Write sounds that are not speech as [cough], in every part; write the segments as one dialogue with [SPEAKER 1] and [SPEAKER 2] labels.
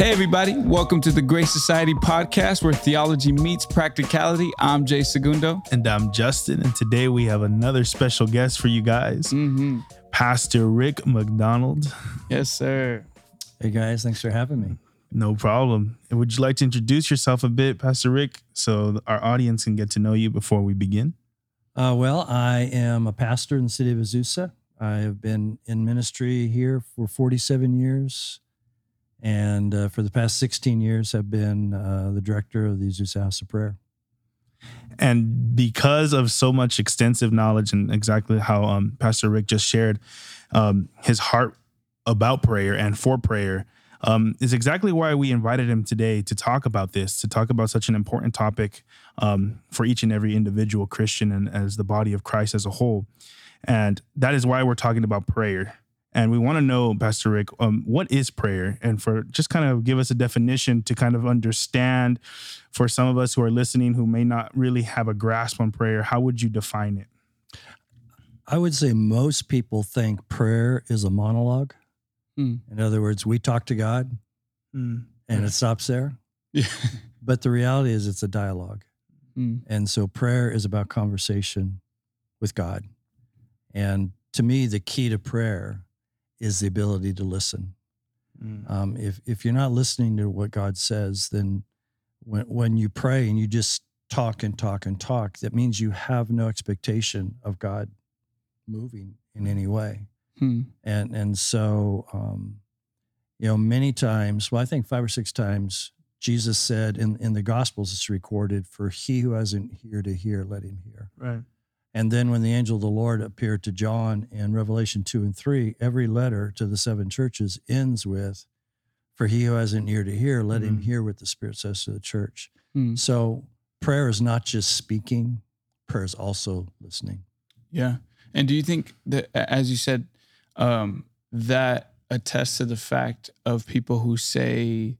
[SPEAKER 1] Hey, everybody. Welcome to the Grace Society podcast where theology meets practicality. I'm Jay Segundo.
[SPEAKER 2] And I'm Justin. And today we have another special guest for you guys
[SPEAKER 1] Mm-hmm.
[SPEAKER 2] Pastor Rick MacDonald.
[SPEAKER 1] Yes, sir.
[SPEAKER 3] Hey guys, thanks for having me.
[SPEAKER 2] No problem. And would you like to introduce yourself a bit, Pastor Rick, so our audience can get to know you before we begin?
[SPEAKER 3] Uh, well, I am a pastor in the city of Azusa. I have been in ministry here for 47 years, and uh, for the past 16 years, have been uh, the director of the Azusa House of Prayer.
[SPEAKER 2] And because of so much extensive knowledge and exactly how um, Pastor Rick just shared um, his heart about prayer and for prayer, um, is exactly why we invited him today to talk about this, to talk about such an important topic um, for each and every individual Christian and as the body of Christ as a whole. And that is why we're talking about prayer. And we want to know, Pastor Rick, um, what is prayer? And for just kind of give us a definition to kind of understand for some of us who are listening who may not really have a grasp on prayer, how would you define it?
[SPEAKER 3] I would say most people think prayer is a monologue.
[SPEAKER 1] Hmm.
[SPEAKER 3] In other words, we talk to God and it stops there.
[SPEAKER 1] Yeah. [laughs]
[SPEAKER 3] But the reality is, it's a dialogue.
[SPEAKER 1] Mm.
[SPEAKER 3] And so prayer is about conversation with God. And to me, the key to prayer is the ability to listen.
[SPEAKER 2] Mm.
[SPEAKER 3] Um, if, if you're not listening to what God says, then when, when you pray and you just talk and talk and talk, that means you have no expectation of God moving in any way.
[SPEAKER 1] Hmm.
[SPEAKER 3] And, and so, um, you know, many times, well, I think five or six times, Jesus said in, in the Gospels, it's recorded, for he who hasn't ear to hear, let him hear.
[SPEAKER 2] Right.
[SPEAKER 3] And then when the angel of the Lord appeared to John in Revelation 2 and 3, every letter to the seven churches ends with, For he who has an ear to hear, let him
[SPEAKER 2] Mhm.
[SPEAKER 3] hear what the Spirit says to the church.
[SPEAKER 1] Hmm.
[SPEAKER 3] So prayer is not just speaking, prayer is also listening.
[SPEAKER 1] Yeah. And do you think that, as you said, um, that attests to the fact of people who say,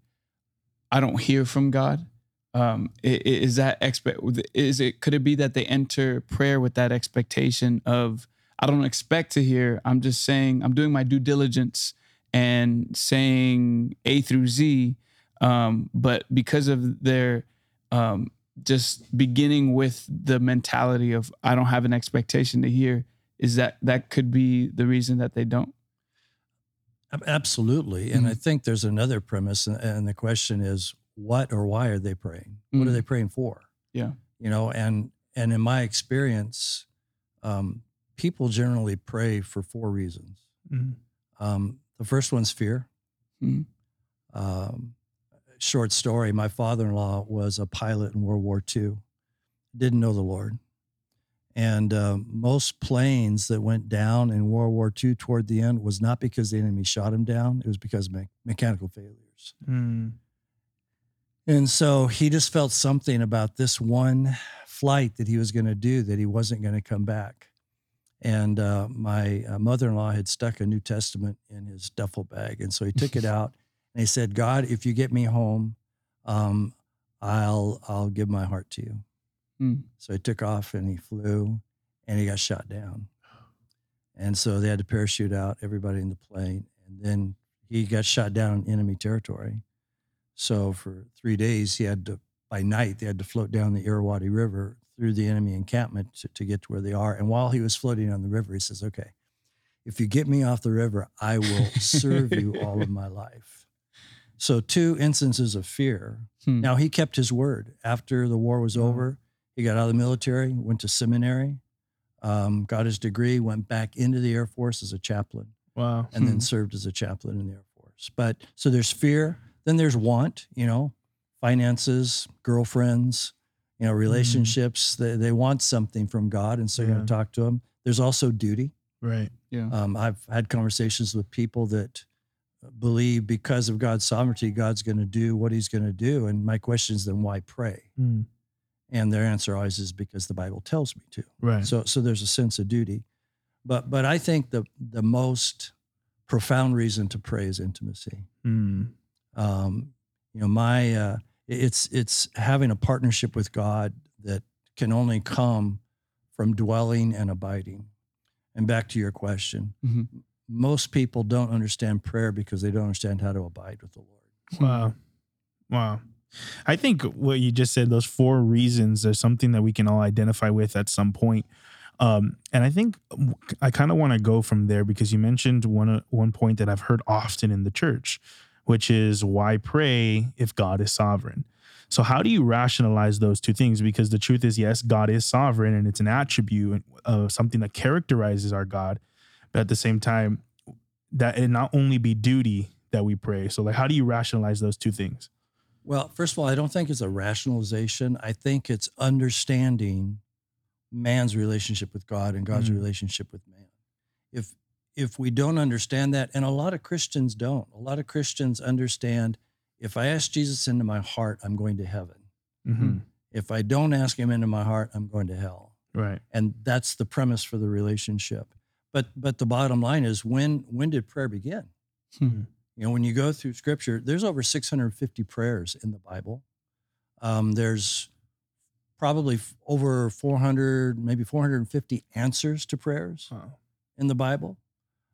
[SPEAKER 1] I don't hear from God? Um, i- i- is that expect? Is it? Could it be that they enter prayer with that expectation of, I don't expect to hear. I'm just saying, I'm doing my due diligence and saying A through Z. Um, but because of their um, just beginning with the mentality of I don't have an expectation to hear, is that that could be the reason that they don't?
[SPEAKER 3] Absolutely. And I
[SPEAKER 1] Mhm.
[SPEAKER 3] think there's another premise, and the question is, what or why are they praying? What are they praying for?
[SPEAKER 1] Yeah.
[SPEAKER 3] You know, and and in my experience, um, people generally pray for four reasons.
[SPEAKER 2] Mm.
[SPEAKER 3] Um, the first one's fear.
[SPEAKER 1] Mhm.
[SPEAKER 3] Um, short story: My father-in-law was a pilot in World War II. Didn't know the Lord, and um, most planes that went down in World War II toward the end was not because the enemy shot him down; it was because of me- mechanical failures.
[SPEAKER 2] Mm.
[SPEAKER 3] And so he just felt something about this one flight that he was going to do that he wasn't going to come back. And uh, my uh, mother-in-law had stuck a New Testament in his duffel bag, and so he took it [laughs] out and he said, "God, if you get me home, um, I'll I'll give my heart to you."
[SPEAKER 1] Hmm.
[SPEAKER 3] So he took off and he flew, and he got shot down. And so they had to parachute out everybody in the plane, and then he got shot down in enemy territory. So for three days, he had to, by night, they had to float down the Irrawaddy River through the enemy encampment to, to get to where they are. And while he was floating on the river, he says, Okay, if you get me off the river, I will serve you all of my life. So, two instances of fear.
[SPEAKER 1] Hmm.
[SPEAKER 3] Now, he kept his word. After the war was over, he got out of the military, went to seminary, um, got his degree, went back into the Air Force as a chaplain
[SPEAKER 2] Wow.
[SPEAKER 3] and then
[SPEAKER 1] Hmm.
[SPEAKER 3] served as a chaplain in the Air Force. But so there's fear, then there's want, you know, finances, girlfriends, you know, relationships. They, they want something from God. And so you're going to talk to them. There's also duty.
[SPEAKER 2] Right.
[SPEAKER 1] Yeah.
[SPEAKER 3] Um, I've had conversations with people that believe because of God's sovereignty, God's going to do what he's going to do. And my question is then why pray?
[SPEAKER 2] Mm.
[SPEAKER 3] And their answer always is because the Bible tells me to.
[SPEAKER 2] Right.
[SPEAKER 3] So so there's a sense of duty. But but I think the the most profound reason to pray is intimacy.
[SPEAKER 2] Mm.
[SPEAKER 3] Um, you know, my uh, it's it's having a partnership with God that can only come from dwelling and abiding. And back to your question,
[SPEAKER 1] Mhm.
[SPEAKER 3] most people don't understand prayer because they don't understand how to abide with the Lord.
[SPEAKER 2] Wow. Wow. I think what you just said, those four reasons, are something that we can all identify with at some point. Um, and I think I kind of want to go from there because you mentioned one one point that I've heard often in the church, which is why pray if God is sovereign. So how do you rationalize those two things? Because the truth is, yes, God is sovereign, and it's an attribute of something that characterizes our God. But at the same time, that it not only be duty that we pray. So like, how do you rationalize those two things?
[SPEAKER 3] Well, first of all, I don't think it's a rationalization. I think it's understanding man's relationship with God and God's
[SPEAKER 2] Mm.
[SPEAKER 3] relationship with man. If if we don't understand that, and a lot of Christians don't, a lot of Christians understand if I ask Jesus into my heart, I'm going to heaven.
[SPEAKER 2] Mm-hmm.
[SPEAKER 3] If I don't ask him into my heart, I'm going to hell.
[SPEAKER 2] Right.
[SPEAKER 3] And that's the premise for the relationship. But but the bottom line is when when did prayer begin?
[SPEAKER 1] Hmm.
[SPEAKER 3] You know, when you go through scripture, there's over 650 prayers in the Bible. Um, there's probably f- over 400, maybe 450 answers to prayers
[SPEAKER 2] Wow.
[SPEAKER 3] in the Bible.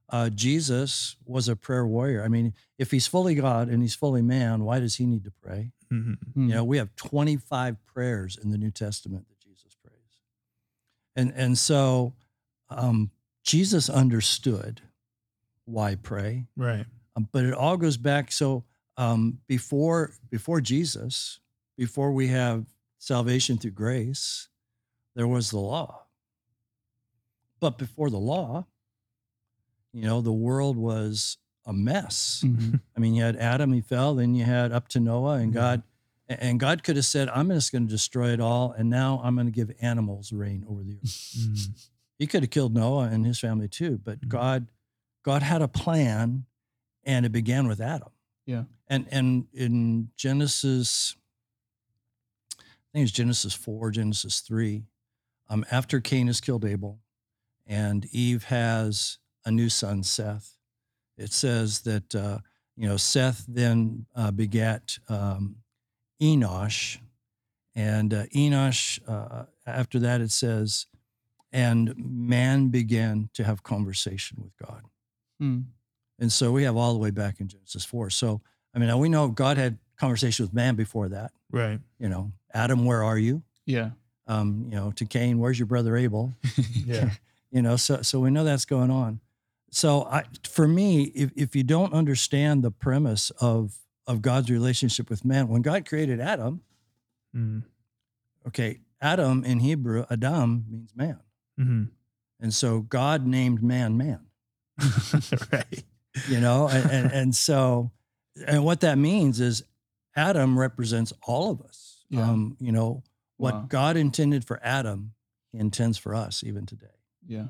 [SPEAKER 3] Uh, Jesus was a prayer warrior. I mean, if he's fully God and he's fully man, why does he need to pray?
[SPEAKER 2] Mm-hmm.
[SPEAKER 1] Hmm.
[SPEAKER 3] You know, we have 25 prayers in the New Testament that Jesus prays. And and so um, Jesus understood why pray.
[SPEAKER 2] Right.
[SPEAKER 3] Um, but it all goes back. So um, before before Jesus, before we have salvation through grace, there was the law. But before the law, you know, the world was a mess.
[SPEAKER 1] Mhm.
[SPEAKER 3] I mean, you had Adam, he fell, then you had up to Noah, and
[SPEAKER 2] Yeah.
[SPEAKER 3] God, and God could have said, "I'm just going to destroy it all, and now I'm going to give animals reign over the earth."
[SPEAKER 2] Mm.
[SPEAKER 3] he could have killed Noah and his family too, but
[SPEAKER 2] Mhm.
[SPEAKER 3] God, God had a plan, and it began with Adam.
[SPEAKER 1] Yeah.
[SPEAKER 3] And and in Genesis, I think it's Genesis four, Genesis three, um, after Cain has killed Abel, and Eve has a new son, Seth. It says that uh, you know Seth then uh, begat um, Enosh, and uh, Enosh. Uh, after that, it says and man began to have conversation with God.
[SPEAKER 1] Hmm.
[SPEAKER 3] And so we have all the way back in Genesis 4. So, I mean, now we know God had conversation with man before that.
[SPEAKER 2] Right.
[SPEAKER 3] You know, Adam, where are you?
[SPEAKER 1] Yeah.
[SPEAKER 3] Um, you know, to Cain, where's your brother Abel? [laughs]
[SPEAKER 2] Yeah. [laughs]
[SPEAKER 3] You know, so so we know that's going on. So I, for me, if, if you don't understand the premise of of God's relationship with man, when God created Adam,
[SPEAKER 2] Mm.
[SPEAKER 3] okay, Adam in Hebrew, Adam means man.
[SPEAKER 2] hmm
[SPEAKER 3] And so God named man man. [laughs]
[SPEAKER 2] right.
[SPEAKER 3] you know and, and and so and what that means is adam represents all of us
[SPEAKER 1] Yeah.
[SPEAKER 3] um you know what
[SPEAKER 1] Wow.
[SPEAKER 3] god intended for adam he intends for us even today
[SPEAKER 1] Yeah.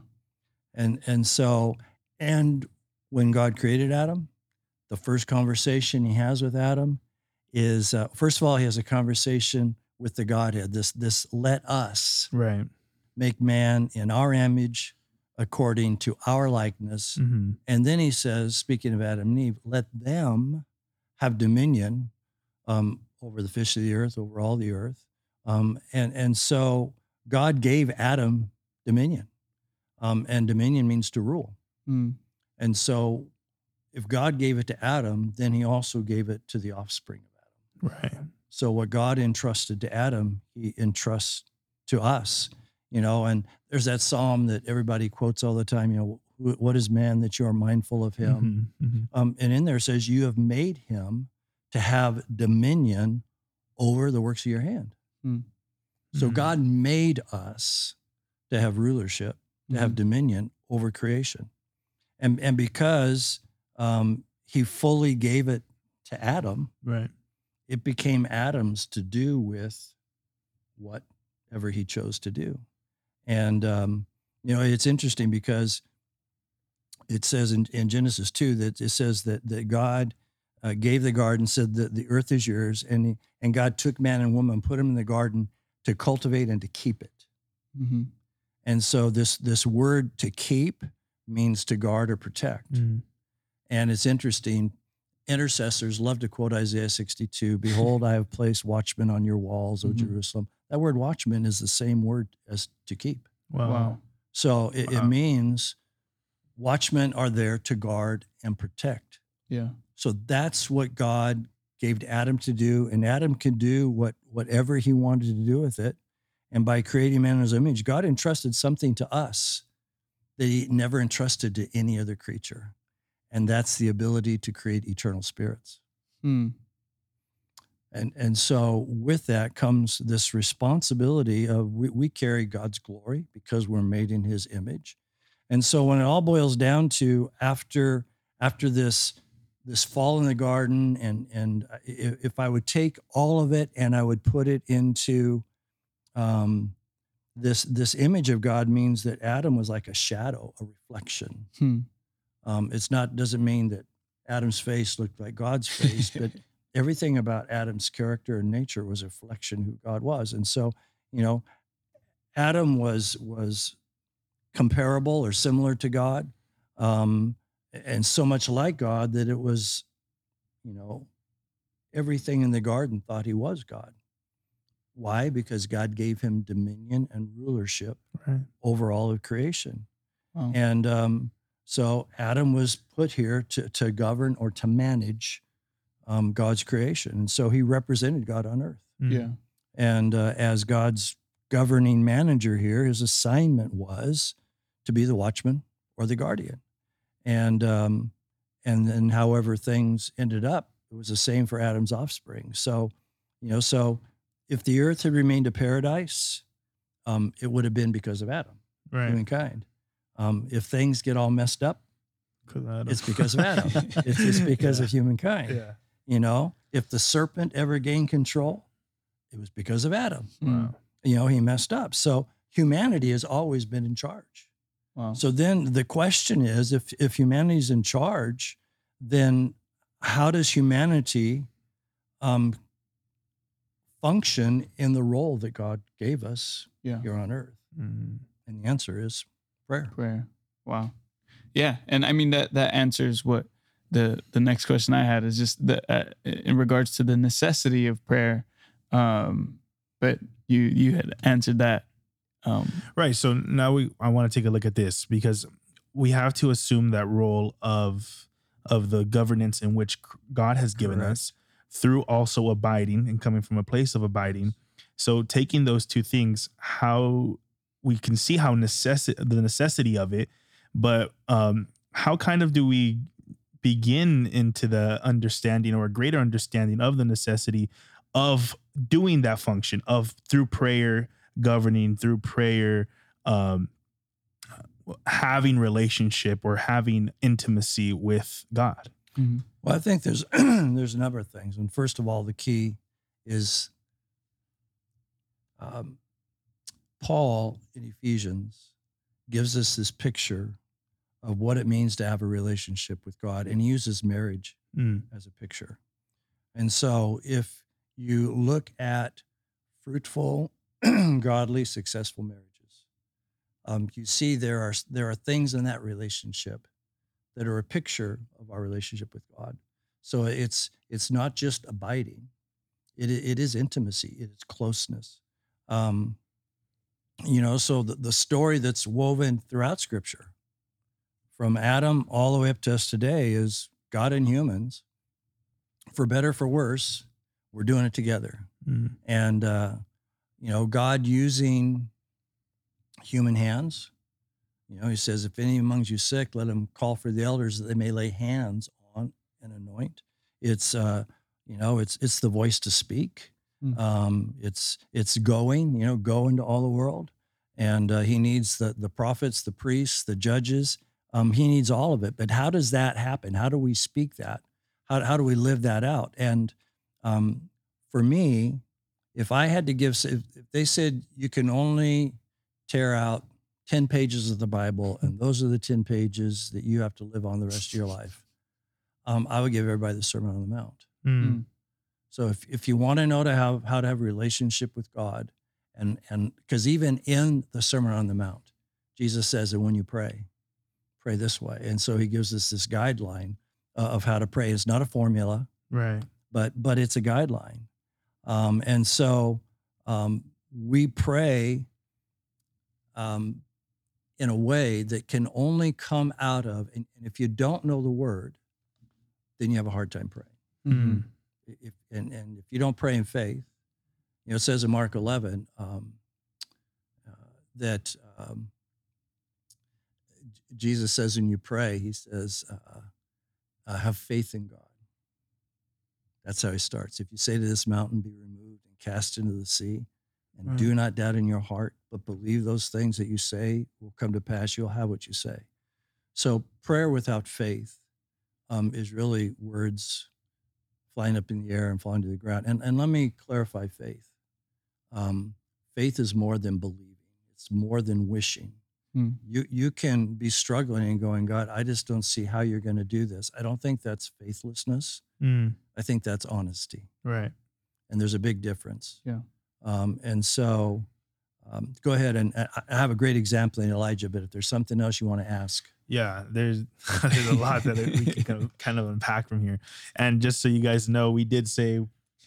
[SPEAKER 3] and and so and when god created adam the first conversation he has with adam is uh, first of all he has a conversation with the godhead this this let us
[SPEAKER 2] Right.
[SPEAKER 3] make man in our image according to our likeness
[SPEAKER 2] hmm
[SPEAKER 3] and then he says, speaking of Adam and Eve, let them have dominion um, over the fish of the earth, over all the earth. Um, and, and so God gave Adam dominion. Um, and dominion means to rule.
[SPEAKER 1] Hmm.
[SPEAKER 3] And so if God gave it to Adam, then he also gave it to the offspring of Adam.
[SPEAKER 2] Right.
[SPEAKER 3] So what God entrusted to Adam, he entrusts to us, you know, and there's that psalm that everybody quotes all the time, you know, what is man that you are mindful of him?
[SPEAKER 2] Mhm, mhm.
[SPEAKER 3] Um, and in there says, you have made him to have dominion over the works of your hand. So
[SPEAKER 2] Mhm.
[SPEAKER 3] God made us to have rulership, to have dominion over creation. And, and because um, he fully gave it to Adam,
[SPEAKER 2] Right.
[SPEAKER 3] it became Adam's to do with whatever he chose to do. And, um, you know, it's interesting because it says in, in Genesis 2 that it says that, that God uh, gave the garden, said that the earth is yours. And, he, and God took man and woman, put them in the garden to cultivate and to keep it.
[SPEAKER 1] Mm-hmm.
[SPEAKER 3] And so this, this word to keep means to guard or protect.
[SPEAKER 2] Mm.
[SPEAKER 3] And it's interesting. Intercessors love to quote Isaiah 62 Behold, I have placed watchmen on your walls, O
[SPEAKER 1] Mhm.
[SPEAKER 3] Jerusalem. That word watchman is the same word as to keep.
[SPEAKER 2] Wow.
[SPEAKER 1] Wow.
[SPEAKER 3] So it, it means watchmen are there to guard and protect.
[SPEAKER 1] Yeah.
[SPEAKER 3] So that's what God gave to Adam to do, and Adam could do what whatever he wanted to do with it. And by creating man in his image, God entrusted something to us that he never entrusted to any other creature. And that's the ability to create eternal spirits.
[SPEAKER 1] Hmm.
[SPEAKER 3] And, and so with that comes this responsibility of we, we carry God's glory because we're made in his image. And so when it all boils down to after after this this fall in the garden and and if, if I would take all of it and I would put it into um, this this image of God means that Adam was like a shadow, a reflection.
[SPEAKER 1] Hmm.
[SPEAKER 3] Um, it's not doesn't mean that Adam's face looked like God's [laughs] face, but everything about Adam's character and nature was a reflection who God was. And so, you know, Adam was was comparable or similar to God, um, and so much like God that it was, you know, everything in the garden thought he was God. Why? Because God gave him dominion and rulership
[SPEAKER 2] Right.
[SPEAKER 3] over all of creation.
[SPEAKER 1] Wow.
[SPEAKER 3] And um, so Adam was put here to, to govern or to manage um, God's creation. And so he represented God on earth.
[SPEAKER 2] Mm.
[SPEAKER 1] Yeah.
[SPEAKER 3] And uh, as God's governing manager here, his assignment was to be the watchman or the guardian. And um, and then however things ended up, it was the same for Adam's offspring. So, you know, so if the earth had remained a paradise, um, it would have been because of Adam,
[SPEAKER 2] Right.
[SPEAKER 3] humankind. Um, if things get all messed up,
[SPEAKER 2] Adam.
[SPEAKER 3] it's because of Adam. [laughs] it's just because
[SPEAKER 2] Yeah.
[SPEAKER 3] of humankind.
[SPEAKER 2] Yeah.
[SPEAKER 3] You know, if the serpent ever gained control, it was because of Adam.
[SPEAKER 1] Hmm.
[SPEAKER 2] Wow.
[SPEAKER 3] You know, he messed up. So humanity has always been in charge.
[SPEAKER 1] Wow.
[SPEAKER 3] So then the question is if if humanity's in charge, then how does humanity um, function in the role that God gave us
[SPEAKER 1] Yeah.
[SPEAKER 3] here on earth?
[SPEAKER 2] Mhm.
[SPEAKER 3] And the answer is prayer.
[SPEAKER 1] prayer. Wow. Yeah, and I mean that that answers what the the next question I had is just the uh, in regards to the necessity of prayer. Um, but you you had answered that. Um,
[SPEAKER 2] Right. So now we I want to take a look at this because we have to assume that role of of the governance in which God has given
[SPEAKER 3] Correct.
[SPEAKER 2] us through also abiding and coming from a place of abiding. So taking those two things, how we can see how necessi- the necessity of it, but um, how kind of do we begin into the understanding or a greater understanding of the necessity of doing that function of through prayer governing through prayer um having relationship or having intimacy with god
[SPEAKER 3] Well, I think there's [clears throat] there's a number of things, and first of all, the key is um, Paul in Ephesians gives us this picture of what it means to have a relationship with God, and he uses marriage
[SPEAKER 2] Mm,
[SPEAKER 3] as a picture. And so, if you look at fruitful, [clears throat] godly, successful marriages, um, you see there are there are things in that relationship that are a picture of our relationship with God. So it's it's not just abiding; it it is intimacy, it is closeness. Um, you know, so the, the story that's woven throughout Scripture, from Adam all the way up to us today, is God and humans, for better for worse, we're doing it together
[SPEAKER 2] mm,
[SPEAKER 3] and uh, you know god using human hands you know he says if any amongst you sick let him call for the elders that they may lay hands on and anoint. It's uh, you know it's it's the voice to speak.
[SPEAKER 1] Mm.
[SPEAKER 3] um, it's it's going you know go into all the world. And uh, he needs the the prophets the priests the judges. Um, he needs all of it. But how does that happen? How do we speak that? How, how do we live that out? And um, for me if I had to give, if if they said you can only tear out 10 pages of the Bible and those are the 10 pages that you have to live on the rest of your life, um, I would give everybody the Sermon on the Mount.
[SPEAKER 2] mm,
[SPEAKER 3] So if, if you want to know to have, how to have a relationship with God, and and because even in the Sermon on the Mount, Jesus says that when you pray, pray this way, and so he gives us this guideline uh, of how to pray. It's not a formula
[SPEAKER 2] right
[SPEAKER 3] but but it's a guideline. Um, and so um, we pray um, in a way that can only come out of, and, and if you don't know the word, then you have a hard time praying.
[SPEAKER 1] Mm-hmm.
[SPEAKER 2] mm,
[SPEAKER 3] if and, and if you don't pray in faith, you know, it says in Mark 11 um, uh, that um, Jesus says when you pray, he says, uh, uh, have faith in God. That's how he starts. If you say to this mountain, be removed and cast into the sea, and
[SPEAKER 2] Right.
[SPEAKER 3] do not doubt in your heart, but believe those things that you say will come to pass, you'll have what you say. So prayer without faith um, is really words flying up in the air and falling to the ground. And, and let me clarify faith. Um, faith is more than believing. It's more than wishing.
[SPEAKER 1] Hmm.
[SPEAKER 3] You you can be struggling and going, God, I just don't see how you're going to do this. I don't think that's faithlessness.
[SPEAKER 2] Mm,
[SPEAKER 3] I think that's honesty,
[SPEAKER 2] right.
[SPEAKER 3] and there's a big difference.
[SPEAKER 1] Yeah.
[SPEAKER 3] Um, and so, um, go ahead and I I have a great example in Elijah. But if there's something else you want to ask,
[SPEAKER 2] Yeah, there's [laughs] there's a lot that we can kind of, kind of unpack from here. And just so you guys know, we did say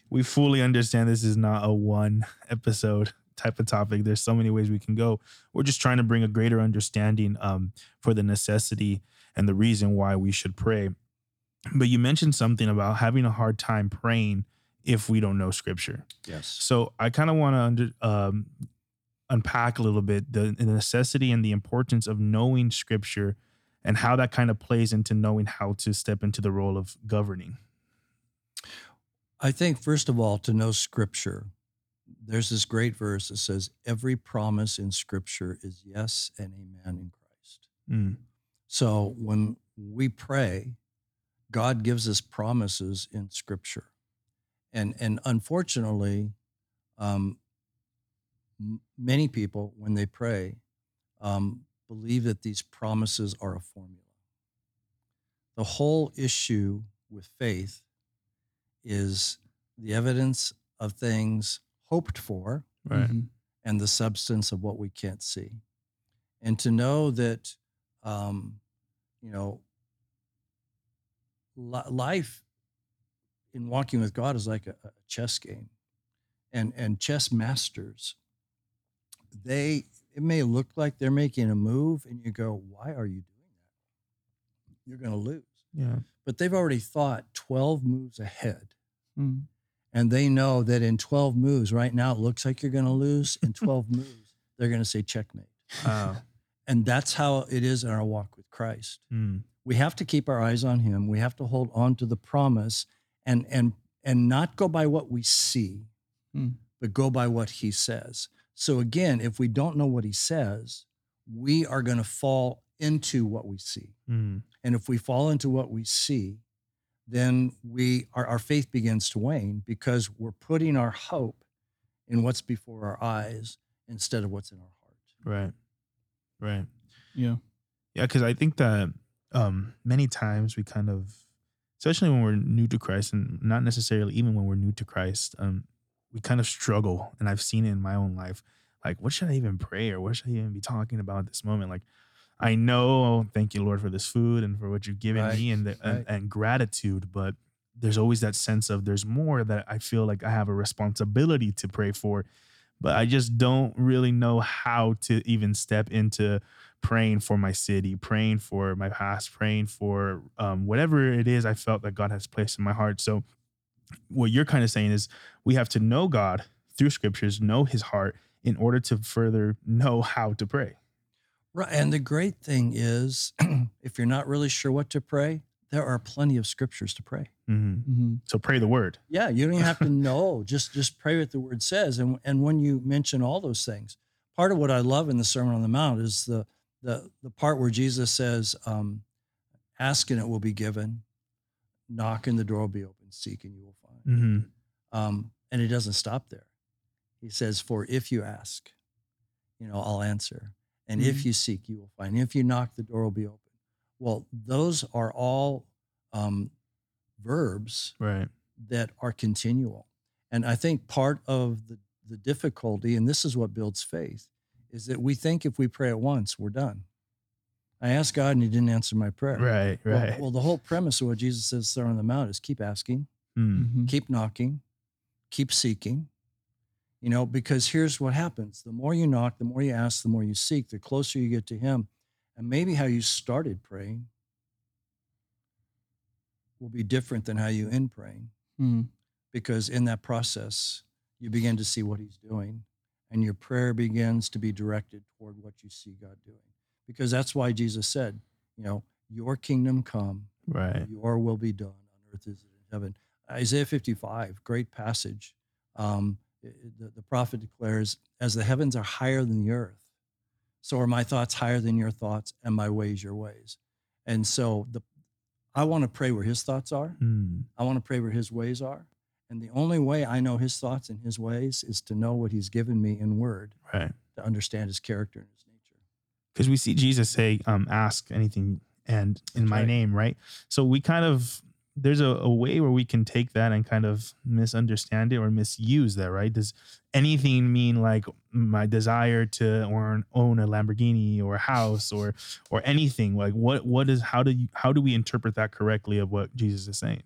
[SPEAKER 2] we fully understand this is not a one [laughs] episode type of topic. There's so many ways we can go. We're just trying to bring a greater understanding um, for the necessity and the reason why we should pray. But you mentioned something about having a hard time praying if we don't know scripture.
[SPEAKER 3] yes,
[SPEAKER 2] So I kind of want to under, um, unpack a little bit the, the necessity and the importance of knowing scripture and how that kind of plays into knowing how to step into the role of governing.
[SPEAKER 3] I think first of all to know Scripture. There's this great verse that says, "Every promise in Scripture is yes and amen in Christ."
[SPEAKER 2] Mm,
[SPEAKER 3] So when we pray, God gives us promises in Scripture, and and unfortunately, um, m- many people when they pray um, believe that these promises are a formula. The whole issue with faith is the evidence of things hoped for
[SPEAKER 2] right.
[SPEAKER 1] Mhm.
[SPEAKER 3] and the substance of what we can't see. And to know that, um, you know, li- life in walking with God is like a, a chess game. And, and chess masters, they, it may look like they're making a move and you go, why are you doing that? You're going to lose.
[SPEAKER 2] Yeah.
[SPEAKER 3] But they've already thought 12 moves ahead
[SPEAKER 1] Mm.
[SPEAKER 3] and they know that in 12 moves right now it looks like you're going to lose in 12 [laughs] moves they're going to say checkmate
[SPEAKER 2] Wow.
[SPEAKER 3] and that's how it is in our walk with christ
[SPEAKER 2] Mm,
[SPEAKER 3] we have to keep our eyes on him we have to hold on to the promise and and and not go by what we see
[SPEAKER 1] Hmm.
[SPEAKER 3] but go by what he says so again if we don't know what he says we are going to fall into what we see
[SPEAKER 2] mm,
[SPEAKER 3] and if we fall into what we see, then we our, our faith begins to wane because we're putting our hope in what's before our eyes instead of what's in our heart.
[SPEAKER 2] right. Right.
[SPEAKER 1] Yeah.
[SPEAKER 2] Yeah, because I think that um, many times we kind of, especially when we're new to Christ, and not necessarily even when we're new to Christ, um, we kind of struggle. And I've seen it in my own life. Like, what should I even pray or what should I even be talking about at this moment? Like, I know, thank you, Lord, for this food and for what you've given
[SPEAKER 3] Right,
[SPEAKER 2] me and, the, and and gratitude, but there's always that sense of there's more that I feel like I have a responsibility to pray for, but I just don't really know how to even step into praying for my city, praying for my past, praying for um, whatever it is I felt that God has placed in my heart. So, what you're kind of saying is we have to know God through scriptures, know his heart in order to further know how to pray.
[SPEAKER 3] Right. And the great thing is, [clears throat] if you're not really sure what to pray, there are plenty of scriptures to pray.
[SPEAKER 2] Mhm.
[SPEAKER 1] hmm
[SPEAKER 2] So, pray the word.
[SPEAKER 3] Yeah, you don't even have to [laughs] know. Just just pray what the word says. And and when you mention all those things, part of what I love in the Sermon on the Mount is the the the part where Jesus says, um, "Ask and it will be given, knock and the door will be open, seek and you will find."
[SPEAKER 2] hmm
[SPEAKER 3] Um, and it doesn't stop there. He says, "For if you ask, you know, I'll answer, and if
[SPEAKER 1] Mhm.
[SPEAKER 3] you seek, you will find. If you knock, the door will be open." Well, those are all um, verbs
[SPEAKER 2] Right.
[SPEAKER 3] that are continual. And I think part of the, the difficulty, and this is what builds faith, is that we think if we pray at once, we're done. I asked God and he didn't answer my prayer.
[SPEAKER 2] Right.
[SPEAKER 3] Well-
[SPEAKER 2] Right.
[SPEAKER 3] Well, the whole premise of what Jesus says there on the Mount is keep asking,
[SPEAKER 2] Mm.
[SPEAKER 1] hmm
[SPEAKER 3] keep knocking, keep seeking. You know, because here's what happens the more you knock, the more you ask, the more you seek, the closer you get to him. And maybe how you started praying will be different than how you end praying.
[SPEAKER 1] hmm
[SPEAKER 3] because in that process, you begin to see what he's doing and your prayer begins to be directed toward what you see God doing. Because that's why Jesus said, you know, your kingdom come,
[SPEAKER 2] Right.
[SPEAKER 3] your will be done on earth as it is in heaven. Isaiah 55, great passage. Um, the, the prophet declares, as the heavens are higher than the earth, so are my thoughts higher than your thoughts and my ways your ways. And so the I want to pray where his thoughts are.
[SPEAKER 2] Mm.
[SPEAKER 3] I want to pray where his ways are. And the only way I know his thoughts and his ways is to know what he's given me in word
[SPEAKER 2] Right.
[SPEAKER 3] to understand his character and his nature.
[SPEAKER 2] because we see Jesus say, um, ask anything and in
[SPEAKER 3] That's
[SPEAKER 2] my
[SPEAKER 3] right.
[SPEAKER 2] name, right? So we kind of there's a, a way where we can take that and kind of misunderstand it or misuse that, right? Does anything mean like my desire to or own a Lamborghini or a house or or anything? Like what what is how do you how do we interpret that correctly of what Jesus is saying?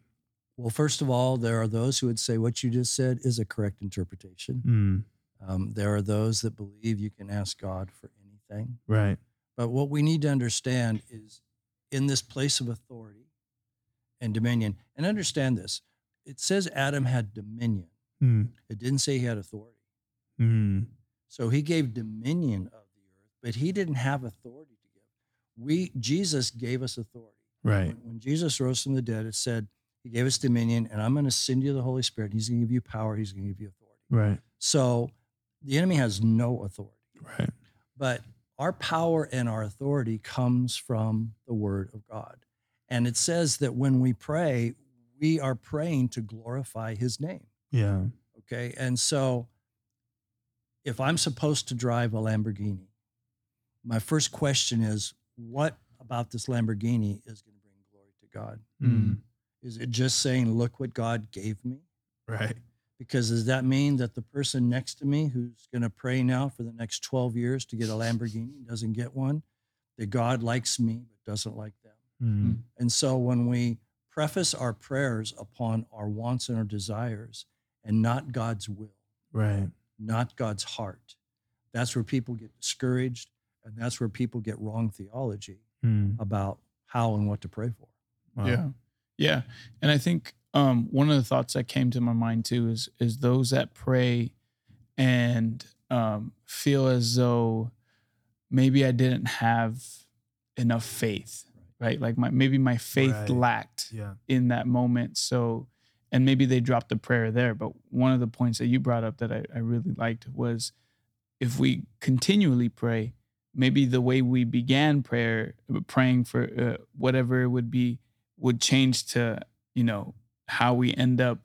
[SPEAKER 3] Well, first of all, there are those who would say what you just said is a correct interpretation.
[SPEAKER 2] Mm,
[SPEAKER 3] Um, there are those that believe you can ask God for anything.
[SPEAKER 2] right.
[SPEAKER 3] But what we need to understand is in this place of authority and dominion, and understand this it says Adam had dominion,
[SPEAKER 2] Mm,
[SPEAKER 3] it didn't say he had authority.
[SPEAKER 2] mm,
[SPEAKER 3] So he gave dominion of the earth, but he didn't have authority to give. We Jesus gave us authority.
[SPEAKER 2] right.
[SPEAKER 3] When, when Jesus rose from the dead, it said he gave us dominion, and I'm going to send you the Holy Spirit. He's going to give you power. He's going to give you authority.
[SPEAKER 2] Right.
[SPEAKER 3] So the enemy has no authority,
[SPEAKER 2] Right.
[SPEAKER 3] but our power and our authority comes from the Word of God. And it says that when we pray, we are praying to glorify His name.
[SPEAKER 2] Yeah.
[SPEAKER 3] Okay. And so if I'm supposed to drive a Lamborghini, my first question is what about this Lamborghini is going to bring glory to God?
[SPEAKER 2] Mm,
[SPEAKER 3] Is it just saying, look what God gave me?
[SPEAKER 2] right.
[SPEAKER 3] Because does that mean that the person next to me who's going to pray now for the next 12 years to get a Lamborghini doesn't get one? That God likes me but doesn't like them?
[SPEAKER 2] Mm,
[SPEAKER 3] And so when we preface our prayers upon our wants and our desires and not God's will,
[SPEAKER 2] right.
[SPEAKER 3] not God's heart. That's where people get discouraged, and that's where people get wrong theology
[SPEAKER 2] Mm,
[SPEAKER 3] about how and what to pray for.
[SPEAKER 2] wow.
[SPEAKER 1] Yeah. Yeah. And I think um, one of the thoughts that came to my mind too is is those that pray and um, feel as though maybe I didn't have enough faith, right? Like my maybe my faith
[SPEAKER 2] Right.
[SPEAKER 1] lacked
[SPEAKER 2] Yeah.
[SPEAKER 1] in that moment. So, and maybe they dropped the prayer there. But one of the points that you brought up that I, I really liked was if we continually pray, maybe the way we began prayer, praying for uh, whatever it would be, would change to, you know, how we end up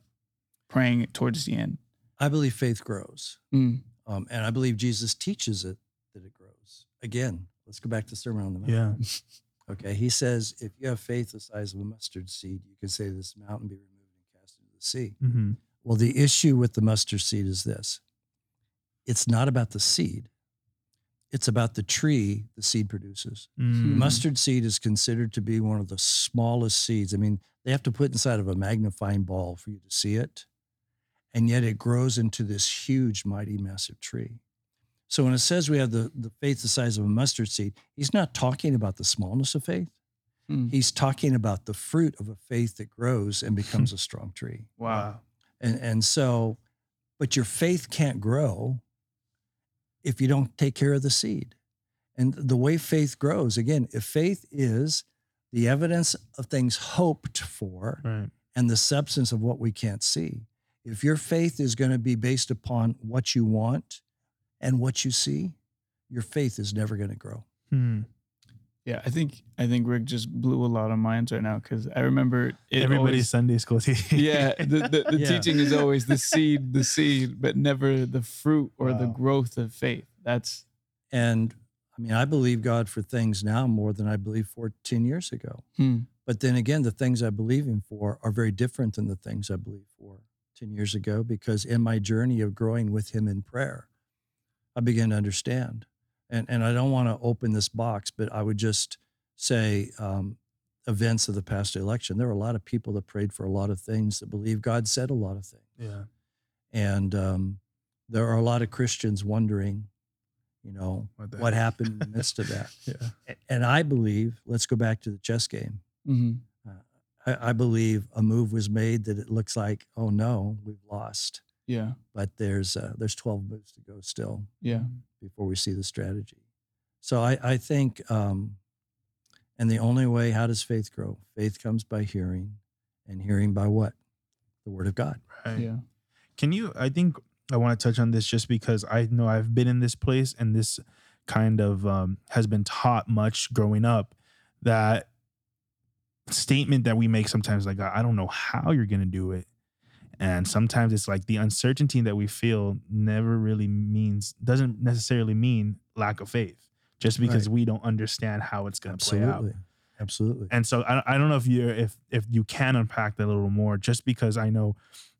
[SPEAKER 1] praying towards the end.
[SPEAKER 3] I believe faith grows,
[SPEAKER 1] Mm,
[SPEAKER 3] um, and I believe Jesus teaches it that it grows. Again, let's go back to the Sermon on the Mount.
[SPEAKER 2] Yeah. [laughs]
[SPEAKER 3] Okay, he says, if you have faith the size of a mustard seed, you can say this mountain, be removed and cast into the sea.
[SPEAKER 2] hmm
[SPEAKER 3] Well, the issue with the mustard seed is this it's not about the seed, it's about the tree the seed produces.
[SPEAKER 2] Mm.
[SPEAKER 3] Mustard seed is considered to be one of the smallest seeds. I mean, they have to put inside of a magnifying ball for you to see it. And yet it grows into this huge, mighty, massive tree. So when it says we have the, the faith the size of a mustard seed, he's not talking about the smallness of faith.
[SPEAKER 1] Mm.
[SPEAKER 3] He's talking about the fruit of a faith that grows and becomes [laughs] a strong tree.
[SPEAKER 1] Wow.
[SPEAKER 3] And, and so, but your faith can't grow if you don't take care of the seed. And the way faith grows, again, if faith is the evidence of things hoped for
[SPEAKER 2] Right.
[SPEAKER 3] and the substance of what we can't see, if your faith is going to be based upon what you want and what you see, your faith is never going to grow.
[SPEAKER 2] Mm.
[SPEAKER 1] Yeah, I think I think Rick just blew a lot of minds right now because I remember it
[SPEAKER 2] Everybody's
[SPEAKER 1] always-
[SPEAKER 2] Sunday school teaching. [laughs]
[SPEAKER 1] yeah, the, the, the
[SPEAKER 3] Yeah.
[SPEAKER 1] teaching is always the seed, the seed, but never the fruit or the growth of faith. That's
[SPEAKER 3] And I mean, I believe God for things now more than I believed 14 years ago.
[SPEAKER 1] hmm,
[SPEAKER 3] But then again, the things I believe in for are very different than the things I believe for 10 years ago because in my journey of growing with Him in prayer, I began to understand. And, and I don't want to open this box, but I would just say um, events of the past election. There were a lot of people that prayed for a lot of things that believe God said a lot of things.
[SPEAKER 2] Yeah.
[SPEAKER 3] And um, there are a lot of Christians wondering, you know,
[SPEAKER 2] What,
[SPEAKER 3] what happened in the midst of that. [laughs]
[SPEAKER 2] Yeah.
[SPEAKER 3] And I believe, let's go back to the chess game.
[SPEAKER 1] hmm
[SPEAKER 3] I I, I believe a move was made that it looks like, oh no, we've lost.
[SPEAKER 1] Yeah.
[SPEAKER 3] But there's uh, there's 12 moves to go still
[SPEAKER 1] Yeah.
[SPEAKER 3] Before we see the strategy. So I, I think, um, and the only way, how does faith grow? Faith comes by hearing, and hearing by what? The word of God.
[SPEAKER 2] Right.
[SPEAKER 1] Yeah.
[SPEAKER 2] Can you? I think I want to touch on this just because I know I've been in this place and this kind of um, has been taught much growing up that statement that we make sometimes like I don't know how you're going to do it. And sometimes it's like the uncertainty that we feel never really means doesn't necessarily mean lack of faith just because we don't understand how it's going to play out.
[SPEAKER 3] Absolutely. Absolutely.
[SPEAKER 2] And so I, I don't know if you if if you can unpack that a little more, just because I know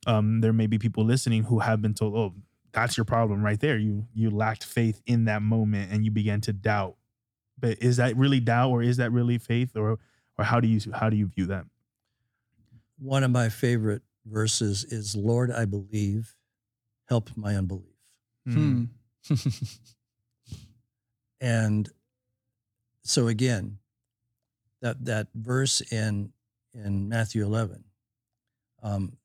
[SPEAKER 2] um, there may be people listening who have been told, "Oh, that's your problem right there. You you lacked faith in that moment, and you began to doubt." But is that really doubt, or is that really faith, or or how do you how do you view that?
[SPEAKER 3] One of my favorite verses is, Lord, I believe, help my unbelief.
[SPEAKER 1] Hmm. [laughs]
[SPEAKER 3] And so again, that that verse in in Matthew 11, um,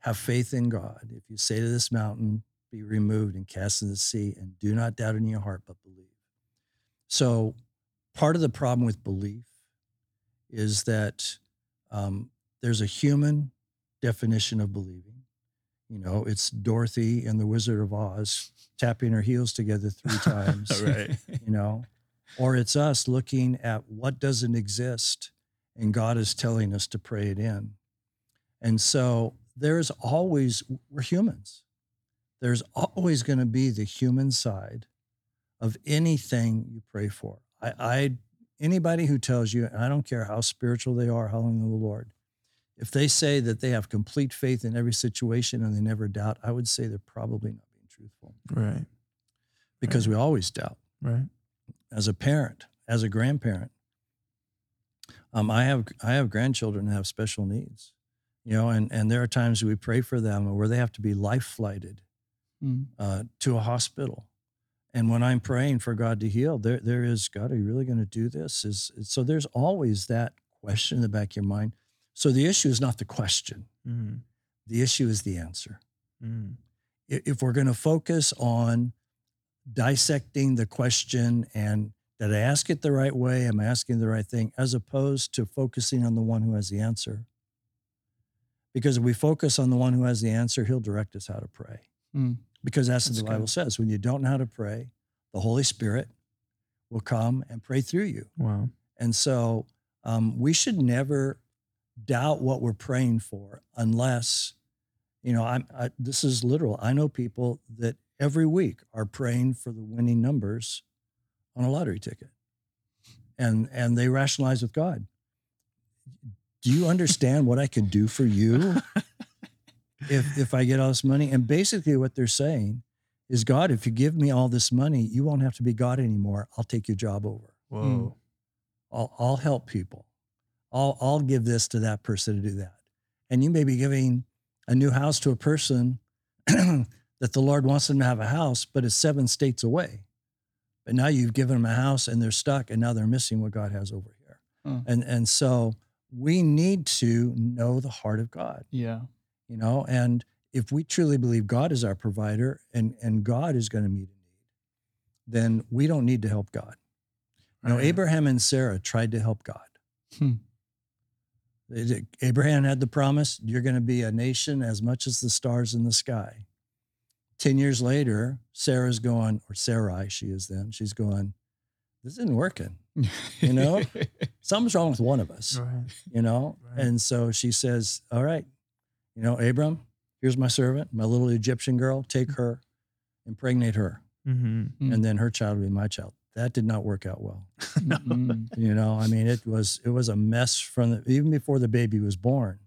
[SPEAKER 3] have faith in God. If you say to this mountain, be removed and cast in the sea, and do not doubt in your heart, but believe. So part of the problem with belief is that um, there's a human definition of believing. You know, it's Dorothy and the Wizard of Oz tapping her heels together three [laughs] times
[SPEAKER 2] right.
[SPEAKER 3] you know or it's us looking at what doesn't exist and god is telling us to pray it in and so there's always we're humans there's always going to be the human side of anything you pray for I, I anybody who tells you and i don't care how spiritual they are how long the lord if they say that they have complete faith in every situation and they never doubt i would say they're probably not being truthful
[SPEAKER 2] Right.
[SPEAKER 3] because we always doubt
[SPEAKER 2] Right.
[SPEAKER 3] as a parent, as a grandparent. Um, I have I have grandchildren that have special needs, you know, and and there are times we pray for them where they have to be life flighted
[SPEAKER 1] Hmm.
[SPEAKER 3] uh, to a hospital, and when I'm praying for God to heal, there there is God, are you really going to do this? Is so there's always that question in the back of your mind. So the issue is not the question;
[SPEAKER 2] Mm.
[SPEAKER 3] the issue is the answer.
[SPEAKER 2] Mm.
[SPEAKER 3] if we're going to focus on dissecting the question and did I ask it the right way? Am I asking the right thing? As opposed to focusing on the one who has the answer. Because if we focus on the one who has the answer, he'll direct us how to pray.
[SPEAKER 1] Hmm.
[SPEAKER 3] Because that's,
[SPEAKER 1] That's
[SPEAKER 3] what the Bible says. When you don't know how to pray, the Holy Spirit will come and pray through you.
[SPEAKER 2] Wow.
[SPEAKER 3] And so um, we should never doubt what we're praying for unless, you know, I'm, I, this is literal. I know people that every week are praying for the winning numbers on a lottery ticket. And, and they rationalize with God. Do you understand what I can do for you if, if I get all this money? And basically, what they're saying is, God, if you give me all this money, you won't have to be God anymore. I'll take your job over.
[SPEAKER 2] Whoa. Hmm.
[SPEAKER 3] I'll, I'll help people. I'll, I'll give this to that person to do that. And you may be giving a new house to a person [clears throat] that the Lord wants them to have a house, but it's seven states away. But now you've given them a house and they're stuck and now they're missing what God has over here.
[SPEAKER 1] Huh.
[SPEAKER 3] And, and so we need to know the heart of God,
[SPEAKER 1] Yeah.
[SPEAKER 3] you know, and if we truly believe God is our provider and, and God is going to meet a need, then we don't need to help God.
[SPEAKER 2] Right.
[SPEAKER 3] Abraham and Sarah tried to help God.
[SPEAKER 1] Hmm.
[SPEAKER 3] Abraham had the promise, you're going to be a nation as much as the stars in the sky. 10 years later, Sarah's going, or Sarai, she is then, she's going, this isn't working. You know? [laughs] Something's wrong with one of us,
[SPEAKER 2] Right.
[SPEAKER 3] you know?
[SPEAKER 2] Right.
[SPEAKER 3] And so she says, all right, you know, Abram, here's my servant, my little Egyptian girl, take her, impregnate her,
[SPEAKER 2] Mm-hmm.
[SPEAKER 1] Hmm.
[SPEAKER 3] and then her child will be my child. That did not work out well. [laughs] [laughs]
[SPEAKER 1] Mm.
[SPEAKER 3] You know, I mean, it was it was a mess from the, even before the baby was born.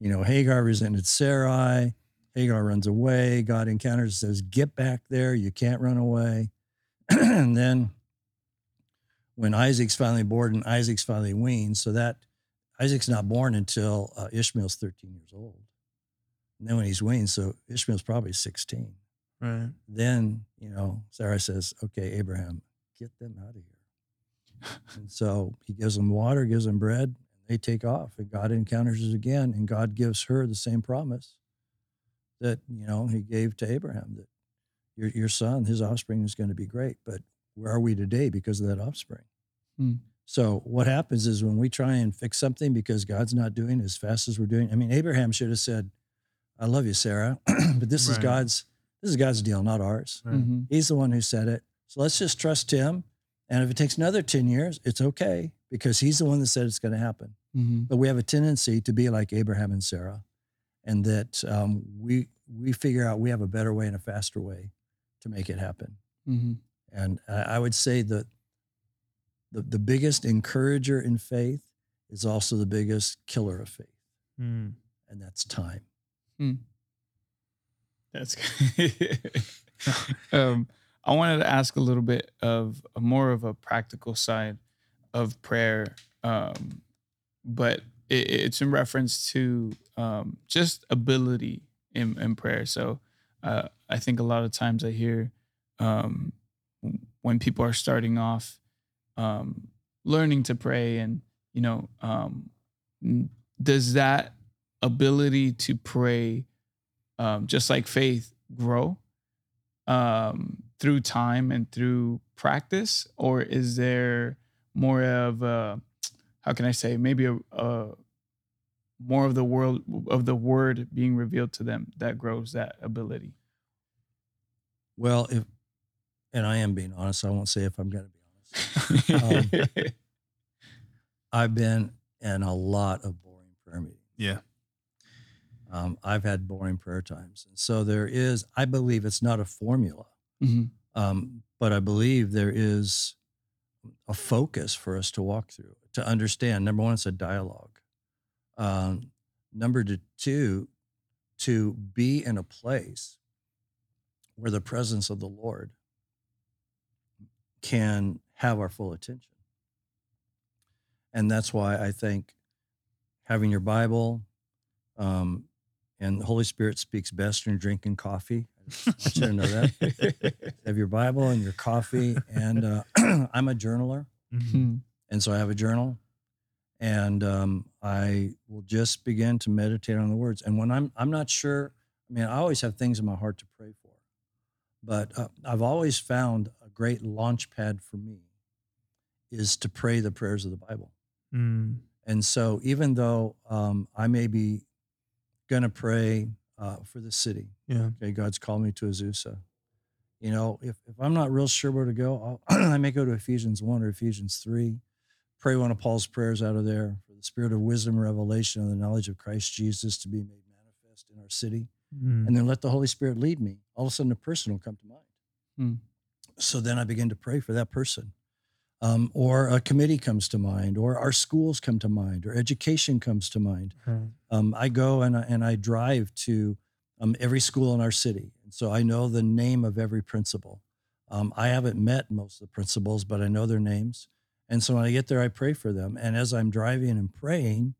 [SPEAKER 3] You know, Hagar resented Sarai. Hagar runs away. God encounters, says, "Get back there! You can't run away." [clears throat] and then, when Isaac's finally born and Isaac's finally weaned, so that Isaac's not born until uh, Ishmael's thirteen years old. And then when he's weaned, so Ishmael's probably sixteen
[SPEAKER 2] Right.
[SPEAKER 3] then you know sarah says okay abraham get them out of here and so he gives them water gives them bread and they take off, and God encounters us again, and God gives her the same promise that you know He gave to Abraham that your your son, his offspring, is going to be great. But where are we today because of that offspring?
[SPEAKER 1] Hmm.
[SPEAKER 3] So what happens is when we try and fix something because God's not doing as fast as we're doing. I mean, Abraham should have said, "I love you, Sarah," [clears throat] but this is God's this is God's deal, not ours.
[SPEAKER 2] Right.
[SPEAKER 1] Mhm.
[SPEAKER 3] He's the one who said it. So let's just trust him. And if it takes another 10 years, it's okay because he's the one that said it's going to happen.
[SPEAKER 1] Mhm.
[SPEAKER 3] But we have a tendency to be like Abraham and Sarah, and that um, we we figure out we have a better way and a faster way to make it happen.
[SPEAKER 1] Mhm.
[SPEAKER 3] And I I would say that the, the biggest encourager in faith is also the biggest killer of faith,
[SPEAKER 2] Mm.
[SPEAKER 3] and that's time.
[SPEAKER 1] That's [laughs] um, I wanted to ask a little bit of more of a practical side of prayer, um, but it, it's in reference to um, just ability in, in prayer. So uh, I think a lot of times I hear um, when people are starting off um, learning to pray, and you know, um, does that ability to pray um, just like faith, grow um, through time and through practice, or is there more of a, how can I say, maybe a, a more of the world of the word being revealed to them that grows that ability?
[SPEAKER 3] Well, if and I am being honest, I won't say if I'm going to be honest. [laughs] Um, I've been in a lot of boring prayer meetings.
[SPEAKER 2] Yeah.
[SPEAKER 3] Um, I've had boring prayer times, and so there is. I believe it's not a formula,
[SPEAKER 1] Mhm.
[SPEAKER 3] um, but I believe there is a focus for us to walk through to understand. Number one, it's a dialogue. Um, number two, to be in a place where the presence of the Lord can have our full attention. And that's why I think having your Bible um, and the Holy Spirit speaks best when you're drinking coffee. I want you to know that. [laughs] Have your Bible and your coffee. And uh, [clears throat] I'm a journaler.
[SPEAKER 2] Mhm.
[SPEAKER 1] Hmm.
[SPEAKER 3] And so I have a journal and um, I will just begin to meditate on the words. And when I'm, I'm not sure, I mean, I always have things in my heart to pray for, but uh, I've always found a great launch pad for me is to pray the prayers of the Bible.
[SPEAKER 2] Mm.
[SPEAKER 3] And so even though um, I may be going to pray uh, for the city,
[SPEAKER 2] Yeah.
[SPEAKER 3] okay, God's called me to Azusa. You know, if, if I'm not real sure where to go, I'll, [clears throat] I may go to Ephesians 1 or Ephesians 3, pray one of Paul's prayers out of there for the spirit of wisdom, revelation, and the knowledge of Christ Jesus to be made manifest in our city.
[SPEAKER 2] Mm.
[SPEAKER 3] And then let the Holy Spirit lead me. All of a sudden, a person will come to mind.
[SPEAKER 1] Hmm.
[SPEAKER 3] So then I begin to pray for that person. Um, or a committee comes to mind, or our schools come to mind, or education comes to mind
[SPEAKER 2] Right.
[SPEAKER 3] um, I go and I, and I drive to um, every school in our city, and so I know the name of every principal. Um, I haven't met most of the principals, but I know their names, and so when I get there, I pray for them. And as I'm driving and praying,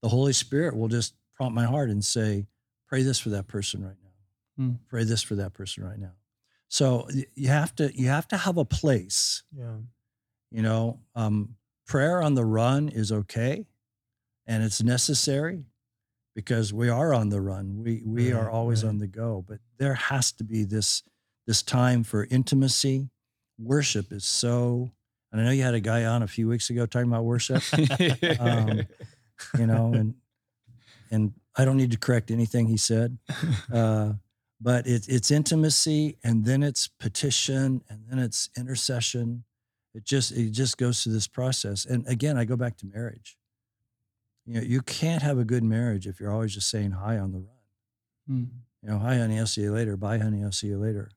[SPEAKER 3] the Holy Spirit will just prompt my heart and say, "Pray this for that person right now.
[SPEAKER 1] Hmm.
[SPEAKER 3] Pray this for that person right now." So you have to you have to have a place
[SPEAKER 2] Yeah.
[SPEAKER 3] You know, um, prayer on the run is okay, and it's necessary because we are on the run. We we are always
[SPEAKER 2] right.
[SPEAKER 3] on the go. But there has to be this this time for intimacy. Worship is so. And I know you had a guy on a few weeks ago talking about worship. Um, you know, and and I don't need to correct anything he said. Uh, but it's it's intimacy, and then it's petition, and then it's intercession. It just it just goes through this process. And again, I go back to marriage. You know, you can't have a good marriage if you're always just saying hi on the run.
[SPEAKER 1] Hmm.
[SPEAKER 3] You know, hi honey, I'll see you later. Bye honey, I'll see you later.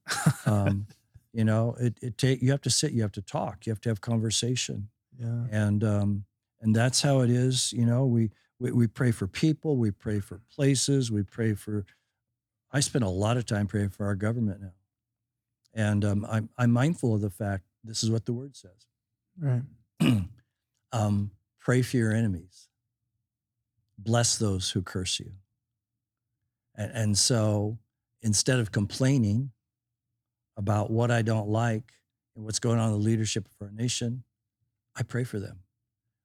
[SPEAKER 3] Um, [laughs] you know, it it take you have to sit, you have to talk, you have to have conversation
[SPEAKER 2] yeah.
[SPEAKER 3] and um, and that's how it is. You know, we, we we pray for people, we pray for places, we pray for. I spend a lot of time praying for our government now, and um, I'm I'm mindful of the fact this is what the word says.
[SPEAKER 2] Right. [clears throat]
[SPEAKER 3] um, pray for your enemies. Bless those who curse you. And, and so instead of complaining about what I don't like and what's going on in the leadership of our nation, I pray for them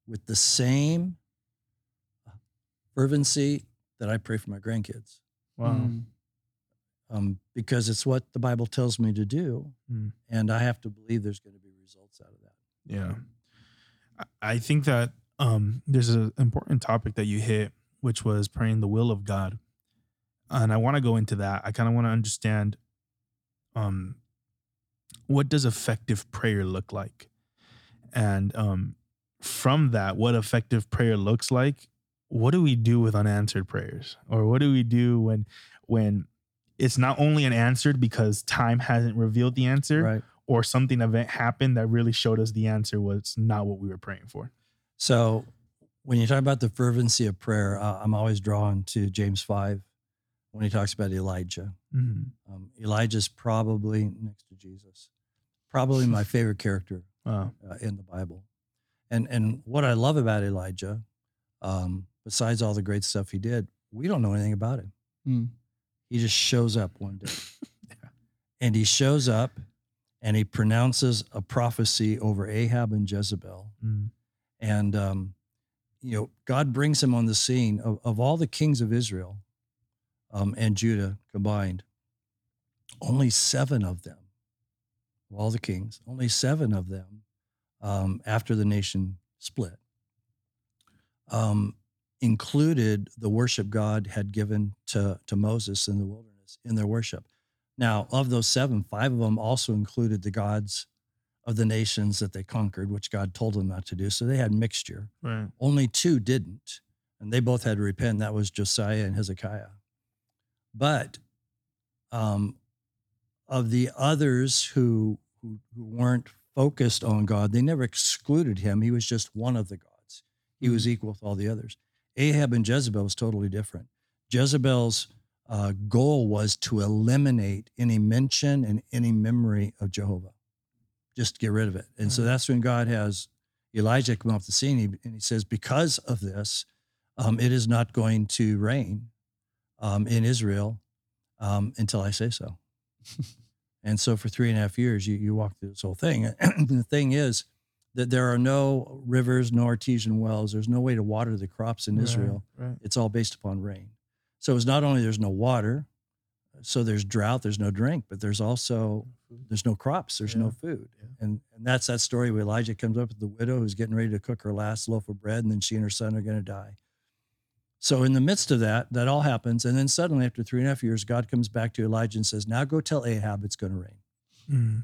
[SPEAKER 3] with the same fervency that I pray for my grandkids
[SPEAKER 2] Wow.
[SPEAKER 1] Mm.
[SPEAKER 3] Um, because it's what the Bible tells me to do.
[SPEAKER 2] Mm.
[SPEAKER 3] And I have to believe there's going to be results out of that.
[SPEAKER 2] Yeah. I- think that um, there's an important topic that you hit, which was praying the will of God. And I want to go into that. I kind of want to understand um, what does effective prayer look like? And um, from that, what effective prayer looks like, what do we do with unanswered prayers? Or what do we do when when it's not only unanswered because time hasn't revealed the answer,
[SPEAKER 3] Right.
[SPEAKER 2] or something event happened that really showed us the answer was not what we were praying for.
[SPEAKER 3] So when you talk about the fervency of prayer, uh, I'm always drawn to James 5 when he talks about Elijah.
[SPEAKER 2] Mm-hmm.
[SPEAKER 3] Um, Elijah's probably next to Jesus, probably my favorite character
[SPEAKER 2] Wow.
[SPEAKER 3] uh, in the Bible. And and what I love about Elijah, um, besides all the great stuff he did, we don't know anything about him.
[SPEAKER 1] Mm.
[SPEAKER 3] He just shows up one day, [laughs]
[SPEAKER 2] Yeah.
[SPEAKER 3] and he shows up, and he pronounces a prophecy over Ahab and Jezebel.
[SPEAKER 2] Mm.
[SPEAKER 3] And um, you know, God brings him on the scene of, of all the kings of Israel um, and Judah combined. Only seven of them, of all the kings, only seven of them, um, after the nation split, um, included the worship God had given to to Moses in the wilderness in their worship. Now, of those seven, five of them also included the gods of the nations that they conquered, which God told them not to do. So they had mixture.
[SPEAKER 2] Right.
[SPEAKER 3] Only two didn't, and they both had to repent. That was Josiah and Hezekiah. But um, of the others who, who who weren't focused on God, they never excluded him. He was just one of the gods. He was equal with all the others. Ahab and Jezebel was totally different. Jezebel's uh, goal was to eliminate any mention and any memory of Jehovah, just get rid of it. And so that's when God has Elijah come off the scene, he- and he says, "Because of this, um, it is not going to rain um, in Israel um, until I say so." [laughs] and so, for three and a half years, you you walk through this whole thing. And [clears throat] the thing is that there are no rivers, no artesian wells. There's no way to water the crops in Israel.
[SPEAKER 2] Right.
[SPEAKER 3] It's all based upon rain. So it's not only there's no water, so there's drought, there's no drink, but there's also there's no crops, there's no food.
[SPEAKER 2] Yeah.
[SPEAKER 3] And and that's that story where Elijah comes up with the widow who's getting ready to cook her last loaf of bread, and then she and her son are going to die. So in the midst of that, that all happens, and then suddenly after three and a half years, God comes back to Elijah and says, "Now go tell Ahab it's going to rain."
[SPEAKER 2] Mm.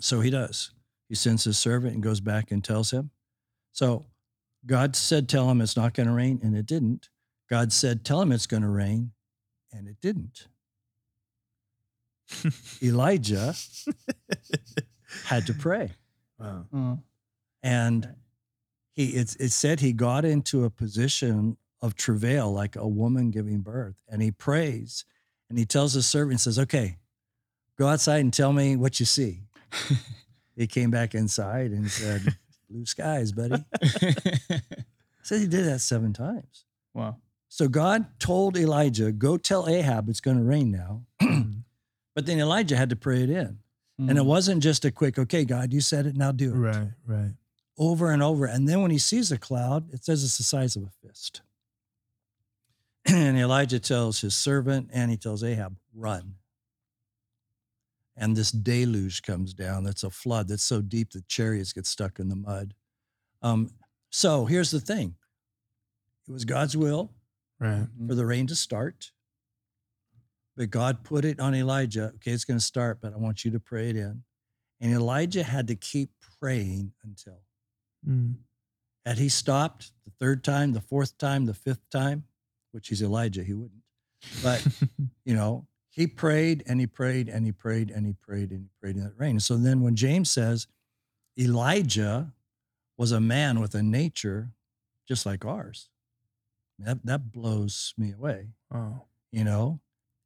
[SPEAKER 3] So he does. He sends his servant and goes back and tells him. So God said, Tell him it's not going to rain, and it didn't. God said, Tell him it's going to rain, and it didn't. [laughs] Elijah had to pray.
[SPEAKER 2] Wow.
[SPEAKER 1] Uh,
[SPEAKER 3] And he it's it said he got into a position of travail like a woman giving birth. And he prays and he tells his servant, says, Okay, go outside and tell me what you see. [laughs] he came back inside and said, [laughs] Blue skies, buddy. [laughs] Said he did that seven times.
[SPEAKER 1] wow.
[SPEAKER 3] So God told Elijah, Go tell Ahab it's going to rain now.
[SPEAKER 2] Mm. [clears throat]
[SPEAKER 3] But then Elijah had to pray it in. And it
[SPEAKER 1] Mm.
[SPEAKER 3] wasn't just a quick, okay, God, you said it, now do it.
[SPEAKER 2] Right. Right.
[SPEAKER 3] Over and over. And then when he sees a cloud, it says it's the size of a fist. [clears throat] And Elijah tells his servant and he tells Ahab, run. And this deluge comes down. That's a flood that's so deep that chariots get stuck in the mud. Um, so here's the thing it was God's will
[SPEAKER 2] Right.
[SPEAKER 3] for the rain to start. But God put it on Elijah. Okay, it's going to start, but I want you to pray it in. And Elijah had to keep praying until.
[SPEAKER 2] Mm.
[SPEAKER 3] Had he stopped the third time, the fourth time, the fifth time, which he's Elijah, he wouldn't. But, [laughs] you know, he prayed and he prayed and he prayed and he prayed and he prayed in that rain. So then when James says Elijah was a man with a nature just like ours, that, that blows me away
[SPEAKER 2] oh.
[SPEAKER 3] you know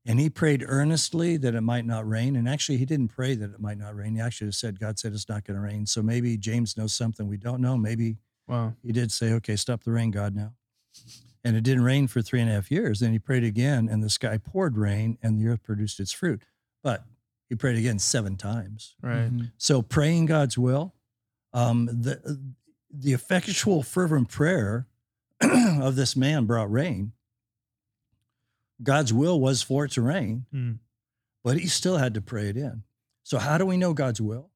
[SPEAKER 3] and he prayed earnestly that it might not rain and actually he didn't pray that it might not rain he actually said god said it's not going to rain so maybe james knows something we don't know maybe
[SPEAKER 2] Wow.
[SPEAKER 3] he did say okay stop the rain god now and it didn't rain for three and a half years then he prayed again and the sky poured rain and the earth produced its fruit but he prayed again seven times
[SPEAKER 2] Right.
[SPEAKER 1] Mhm.
[SPEAKER 3] so praying god's will um, the the effectual fervent prayer [clears throat] of this man brought rain. God's will was for it to rain,
[SPEAKER 2] Mm.
[SPEAKER 3] but he still had to pray it in. So, how do we know God's will?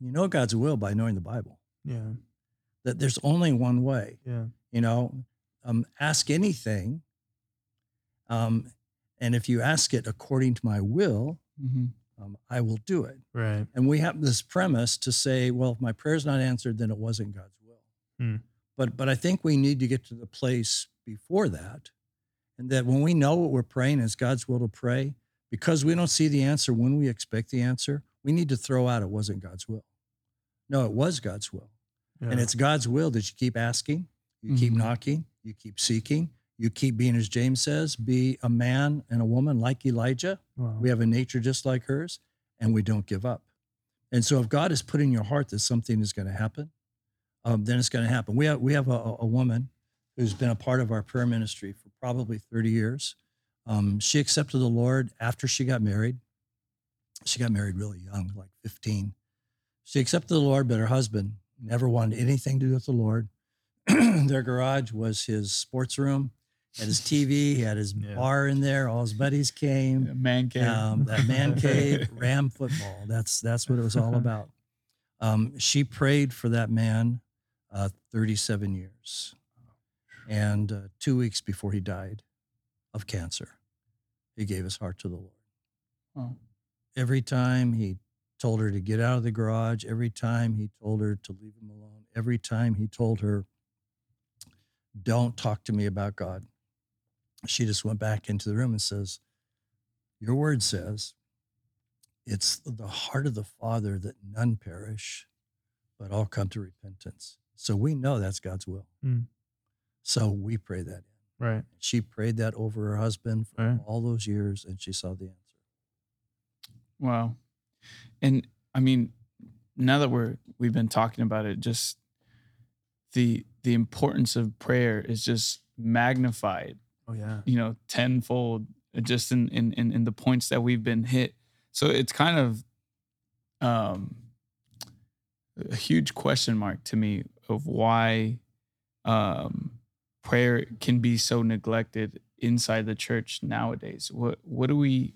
[SPEAKER 3] You know God's will by knowing the Bible,
[SPEAKER 2] Yeah.
[SPEAKER 3] that there's only one way.
[SPEAKER 2] Yeah.
[SPEAKER 3] You know, um, ask anything. Um, and if you ask it according to my will,
[SPEAKER 1] Mm-hmm.
[SPEAKER 3] um, I will do it.
[SPEAKER 2] Right.
[SPEAKER 3] And we have this premise to say, well, if my prayer's not answered, then it wasn't God's will.
[SPEAKER 2] Hmm.
[SPEAKER 3] But but I think we need to get to the place before that, and that when we know what we're praying is God's will to pray, because we don't see the answer when we expect the answer, we need to throw out it wasn't God's will. No, it was God's will. And it's God's will that you keep asking, you keep
[SPEAKER 1] Mhm.
[SPEAKER 3] knocking, you keep seeking, you keep being, as James says, be a man and a woman like Elijah.
[SPEAKER 2] Wow.
[SPEAKER 3] We have a nature just like hers, and we don't give up. And so, if God has put in your heart that something is going to happen, um, then it's going to happen. We have we have a, a woman who's been a part of our prayer ministry for probably 30 years. Um, she accepted the Lord after she got married. She got married really young, like 15. She accepted the Lord, but her husband never wanted anything to do with the Lord. [clears throat] Their garage was his sports room, had his TV, he had his
[SPEAKER 2] Yeah.
[SPEAKER 3] bar in there. All his buddies came
[SPEAKER 1] Man cave.
[SPEAKER 3] um, that man [laughs] cave ram football that's that's what it was all about um, she prayed for that man uh, 37 years and uh, two weeks before he died of cancer he gave his heart to the lord
[SPEAKER 1] Oh.
[SPEAKER 3] every time he told her to get out of the garage every time he told her to leave him alone every time he told her don't talk to me about god she just went back into the room and says your word says it's the heart of the father that none perish but all come to repentance so we know that's god's will
[SPEAKER 2] Mm.
[SPEAKER 3] so we pray that in
[SPEAKER 2] Right.
[SPEAKER 3] she prayed that over her husband for
[SPEAKER 2] Right.
[SPEAKER 3] all those years and she saw the answer
[SPEAKER 1] Wow. And I mean, now that we're we've been talking about it, just the the importance of prayer is just magnified,
[SPEAKER 2] Oh yeah.
[SPEAKER 1] you know, tenfold just in in in, in the points that we've been hit. So it's kind of um a huge question mark to me of why um prayer can be so neglected inside the church nowadays. What what do we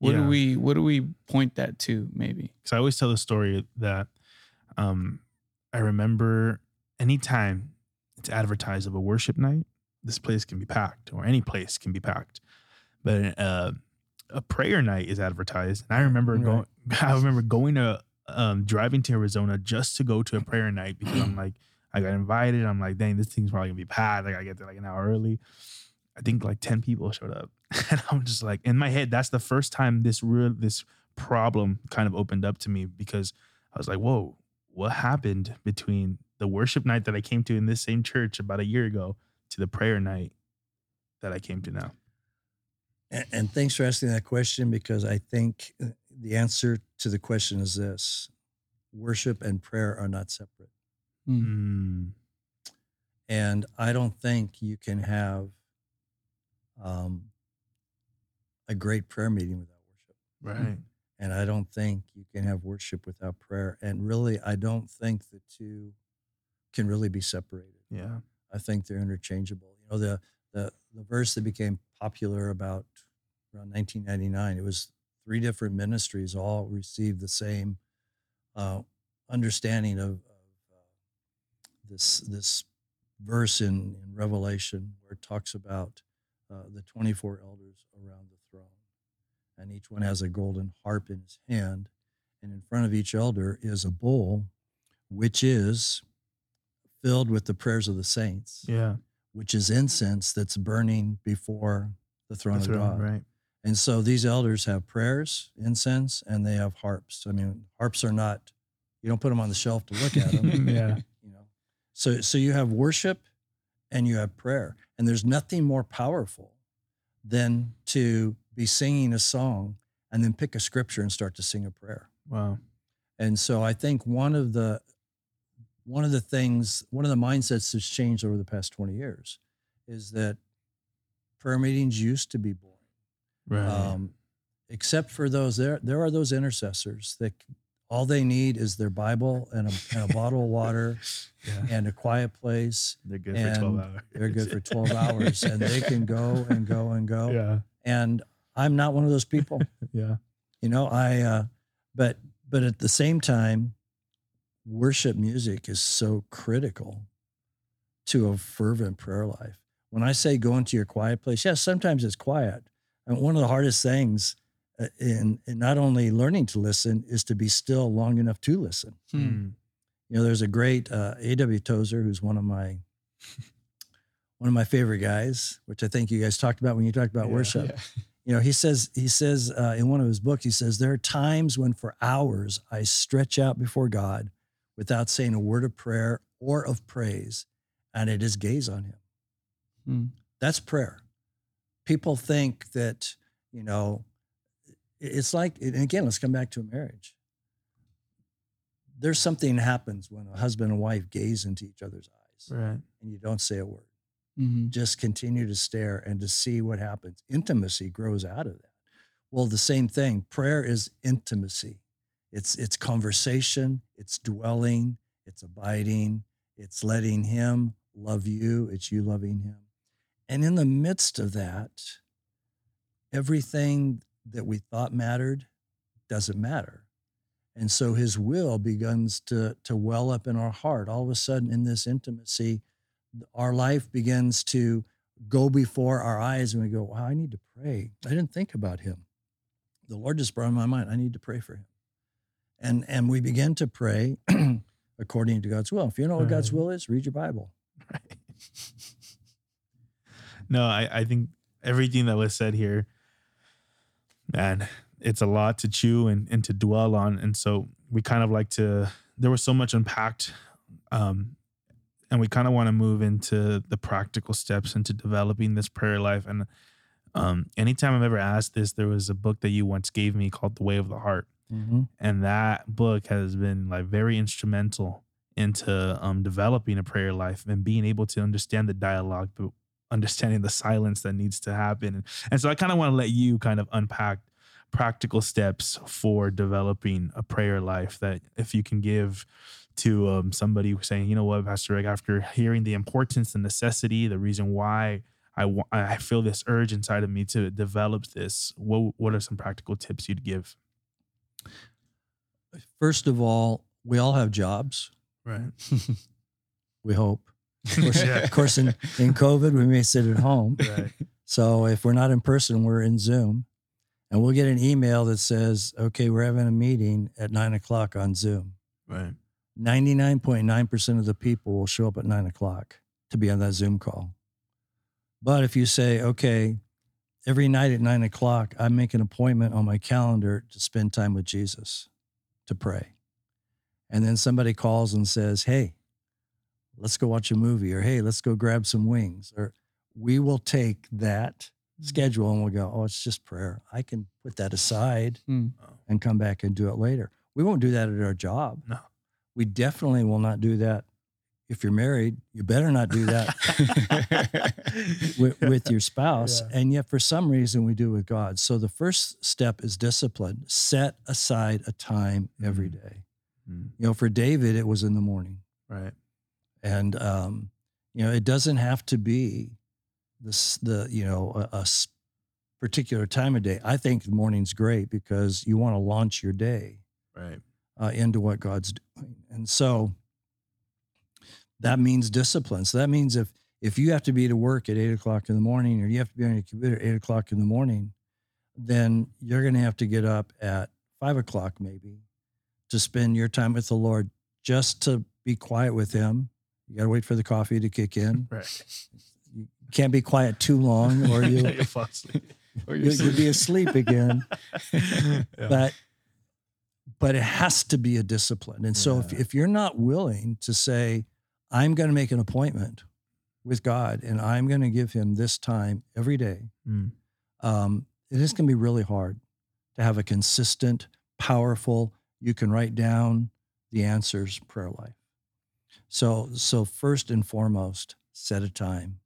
[SPEAKER 1] what
[SPEAKER 2] Yeah.
[SPEAKER 1] do we what do we point that to maybe?
[SPEAKER 2] because I always tell the story that um, I remember anytime it's advertised of a worship night, this place can be packed, or any place can be packed. But uh, a prayer night is advertised, and I remember
[SPEAKER 3] Right.
[SPEAKER 2] going. [laughs] I remember going to um, driving to Arizona just to go to a prayer night because I'm [clears throat] like, I got invited. I'm like, dang, this thing's probably gonna be packed. Like, I get there like an hour early. I think like ten people showed up, [laughs] and I'm just like, in my head, that's the first time this real this problem kind of opened up to me because I was like, whoa, what happened between the worship night that I came to in this same church about a year ago to the prayer night that I came to now?
[SPEAKER 3] And, and thanks for asking that question because I think uh, the answer to the question is this worship and prayer are not separate.
[SPEAKER 2] Mm,
[SPEAKER 3] And I don't think you can have um, a great prayer meeting without worship.
[SPEAKER 2] right.
[SPEAKER 3] And I don't think you can have worship without prayer. And really, I don't think the two can really be separated.
[SPEAKER 2] Yeah.
[SPEAKER 3] I think they're interchangeable. You know, the the the verse that became popular about around 1999. It was three different ministries all received the same uh, understanding of, of uh, this this verse in, in Revelation where it talks about uh, the 24 elders around the throne, and each one has a golden harp in his hand, and in front of each elder is a bowl, which is filled with the prayers of the saints
[SPEAKER 2] Yeah.
[SPEAKER 3] which is incense that's burning before the throne
[SPEAKER 2] The
[SPEAKER 3] of God.
[SPEAKER 2] right.
[SPEAKER 3] And so these elders have prayers, incense, and they have harps. I mean, harps are not you don't put them on the shelf to look at them. [laughs]
[SPEAKER 2] yeah. [laughs]
[SPEAKER 3] you know. So so you have worship and you have prayer. And there's nothing more powerful than to be singing a song and then pick a scripture and start to sing a prayer.
[SPEAKER 2] Wow.
[SPEAKER 3] And so I think one of the one of the things, one of the mindsets that's changed over the past 20 years is that prayer meetings used to be boring.
[SPEAKER 2] Right.
[SPEAKER 3] Um, except for those there there are those intercessors that All they need is their Bible and a, and a bottle of water [laughs]
[SPEAKER 2] Yeah.
[SPEAKER 3] and a quiet place.
[SPEAKER 2] They're good for 12 hours.
[SPEAKER 3] They're good for 12 [laughs] hours and they can go and go and go.
[SPEAKER 2] Yeah.
[SPEAKER 3] And I'm not one of those people. [laughs]
[SPEAKER 2] Yeah.
[SPEAKER 3] You know, I, uh, but, but at the same time, worship music is so critical to a fervent prayer life. When I say go into your quiet place, yes, sometimes it's quiet. And one of the hardest things uh, in, in not only learning to listen is to be still long enough to listen.
[SPEAKER 1] Hmm.
[SPEAKER 2] Mm.
[SPEAKER 3] You know, there's a great uh, A.W. Tozer who's one of my one of my favorite guys, which I think you guys talked about when you talked about
[SPEAKER 2] Yeah.
[SPEAKER 3] worship
[SPEAKER 1] Yeah.
[SPEAKER 3] you know he says he says uh, in one of his books he says there are times when for hours i stretch out before god without saying a word of prayer or of praise and it is gaze on him
[SPEAKER 1] Hmm.
[SPEAKER 3] that's prayer people think that you know it's like and again let's come back to a marriage there's something happens when a husband and wife gaze into each other's eyes
[SPEAKER 2] Right.
[SPEAKER 3] and you don't say a word
[SPEAKER 1] Mhm.
[SPEAKER 3] just continue to stare and to see what happens. Intimacy grows out of that. Well, the same thing. Prayer is intimacy. It's it's conversation, it's dwelling, it's abiding, it's letting him love you, it's you loving him. And in the midst of that, everything that we thought mattered doesn't matter. And so his will begins to, to well up in our heart. All of a sudden, in this intimacy, our life begins to go before our eyes and we go, wow, I need to pray. I didn't think about him. The Lord just brought in my mind, I need to pray for him. And and we begin to pray [clears throat] according to God's will. If you know what God's will is, read your Bible. [laughs]
[SPEAKER 2] No, I, I think everything that was said here, man, it's a lot to chew and, and to dwell on. And so we kind of like to, there was so much unpacked. Um, and we kind of want to move into the practical steps into developing this prayer life. And um, anytime I've ever asked this, there was a book that you once gave me called The Way of the Heart and that book has been like very instrumental into um, developing a prayer life and being able to understand the dialogue but understanding the silence that needs to happen. And, so i kind of want to let you kind of unpack practical steps for developing a prayer life that if you can give to um, somebody saying you know what pastor rick after hearing the importance the necessity the reason why I, wa- I feel this urge inside of me to develop this what, what are some practical tips you'd give
[SPEAKER 3] First of all, we all have jobs.
[SPEAKER 2] right [laughs]
[SPEAKER 3] We hope. [laughs] Of course,
[SPEAKER 2] Yeah.
[SPEAKER 3] of course in, in COVID, we may sit at home.
[SPEAKER 2] right
[SPEAKER 3] So if we're not in person, we're in Zoom. And we'll get an email that says, okay, we're having a meeting at nine o'clock on Zoom.
[SPEAKER 2] right
[SPEAKER 3] 99.9% of the people will show up at nine o'clock to be on that Zoom call. But if you say, okay, every night at nine o'clock, I make an appointment on my calendar to spend time with Jesus, to pray. And then somebody calls and says, hey, let's go watch a movie, or hey, let's go grab some wings, or we will take that schedule and we'll go, oh, it's just prayer. I can put that aside
[SPEAKER 1] Hmm.
[SPEAKER 3] and come back and do it later. We won't do that at our job.
[SPEAKER 2] No.
[SPEAKER 3] We definitely will not do that. If you're married, you better not do that [laughs] with, with your spouse.
[SPEAKER 2] Yeah.
[SPEAKER 3] And yet, for some reason, we do with God. So the first step is discipline. Set aside a time every
[SPEAKER 2] Mhm.
[SPEAKER 3] day.
[SPEAKER 2] Mm,
[SPEAKER 3] You know, for David, it was in the morning.
[SPEAKER 2] right
[SPEAKER 3] And, um, you know, it doesn't have to be this, the, you know, a particular time of day. I think the morning's great because you want to launch your day
[SPEAKER 2] right
[SPEAKER 3] uh, into what God's doing. And so that means discipline. So that means if if you have to be to work at eight o'clock in the morning or you have to be on your computer at eight o'clock in the morning, then you're going to have to get up at five o'clock maybe to spend your time with the Lord just to be quiet with Him. You got to wait for the coffee to kick in.
[SPEAKER 2] right
[SPEAKER 3] You can't be quiet too long or you'll, [laughs]
[SPEAKER 2] You'll fall asleep.
[SPEAKER 1] Or
[SPEAKER 3] you'll, you'll be asleep again. [laughs]
[SPEAKER 2] Yeah.
[SPEAKER 3] but but it has to be a discipline and so if, if you're not willing to say i'm going to make an appointment with god and i'm going to give him this time every day.
[SPEAKER 2] Mm,
[SPEAKER 3] um, it is going to be really hard to have a consistent powerful you can write down the answers prayer life. So so first and foremost set a time.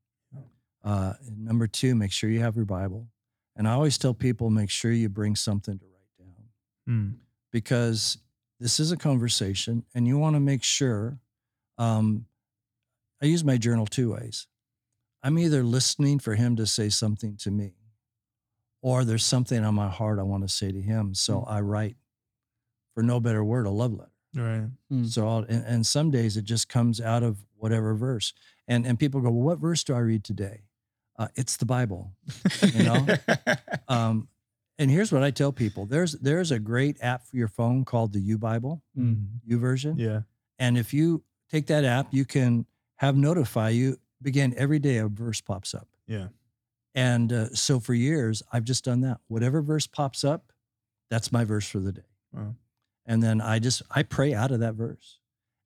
[SPEAKER 3] Uh, number two make sure you have your bible. And i always tell people make sure you bring something to write down.
[SPEAKER 2] Mm,
[SPEAKER 3] because this is a conversation, and you want to make sure. Um, I use my journal two ways. I'm either listening for him to say something to me, or there's something on my heart I want to say to him. So
[SPEAKER 1] Mm.
[SPEAKER 3] I write, for no better word, a love letter.
[SPEAKER 2] Right.
[SPEAKER 1] Mm.
[SPEAKER 3] So, I'll, and, and some days it just comes out of whatever verse. And and people go, well, what verse do I read today? Uh, it's the Bible. You know? [laughs] Um, and here's what I tell people: there's there's a great app for your phone called the U Bible,
[SPEAKER 1] Mm.
[SPEAKER 3] YouVersion.
[SPEAKER 2] Yeah.
[SPEAKER 3] And if you take that app, you can have notify you begin every day a verse pops up.
[SPEAKER 2] Yeah.
[SPEAKER 3] And uh, so for years, I've just done that. Whatever verse pops up, that's my verse for the day.
[SPEAKER 2] Wow.
[SPEAKER 3] And then I just I pray out of that verse.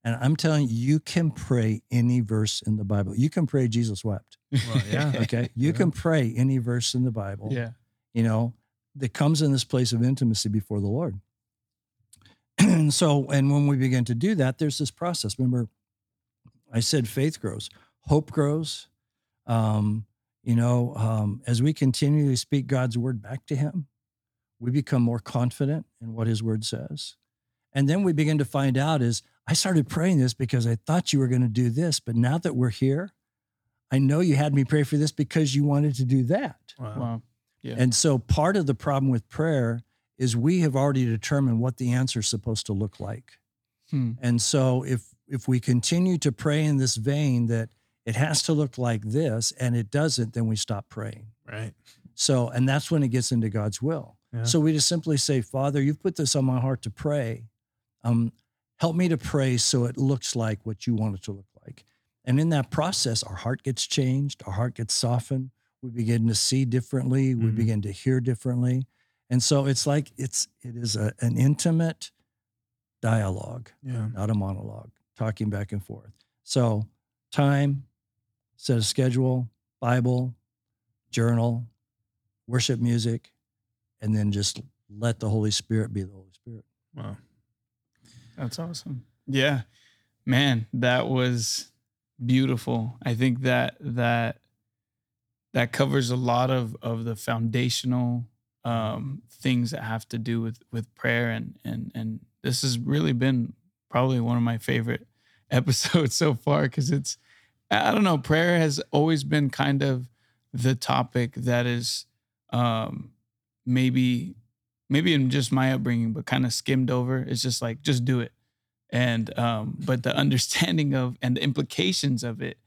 [SPEAKER 3] And I'm telling you, you can pray any verse in the Bible. You can pray Jesus wept.
[SPEAKER 2] Well, yeah. [laughs]
[SPEAKER 3] Okay. [laughs] You
[SPEAKER 2] Yeah.
[SPEAKER 3] can pray any verse in the Bible.
[SPEAKER 1] yeah.
[SPEAKER 3] You know, that comes in this place of intimacy before the Lord. and [clears throat] so, and when we begin to do that, there's this process. Remember, I said faith grows, hope grows. Um, you know, um, as we continue to speak God's word back to Him, we become more confident in what His word says. And then we begin to find out is I started praying this because I thought you were going to do this, but now that we're here, I know you had me pray for this because you wanted to do that.
[SPEAKER 2] Wow.
[SPEAKER 1] Wow. Yeah.
[SPEAKER 3] And so part of the problem with prayer is we have already determined what the answer is supposed to look like.
[SPEAKER 1] Hmm.
[SPEAKER 3] And so if if we continue to pray in this vein that it has to look like this and it doesn't, then we stop praying.
[SPEAKER 2] Right.
[SPEAKER 3] So and that's when it gets into God's will.
[SPEAKER 2] Yeah.
[SPEAKER 3] So we just simply say, Father, you've put this on my heart to pray. Um, help me to pray so it looks like what you want it to look like. And in that process, our heart gets changed, our heart gets softened. We begin to see differently. We
[SPEAKER 2] Mhm.
[SPEAKER 3] begin to hear differently. And so it's like it's it is a, an intimate dialogue,
[SPEAKER 2] Yeah.
[SPEAKER 3] not a monologue, talking back and forth. So time, set a schedule, Bible, journal, worship music, and then just let the Holy Spirit be the Holy Spirit.
[SPEAKER 2] Wow.
[SPEAKER 1] That's awesome. Yeah. Man, that was beautiful. I think that that that covers a lot of of the foundational um things that have to do with with prayer and and and this has really been probably one of my favorite [laughs] episodes so far cuz it's I don't know, prayer has always been kind of the topic that is um maybe maybe in just my upbringing, but kind of skimmed over. It's just like, just do it. And um, but the [laughs] understanding of and the implications of it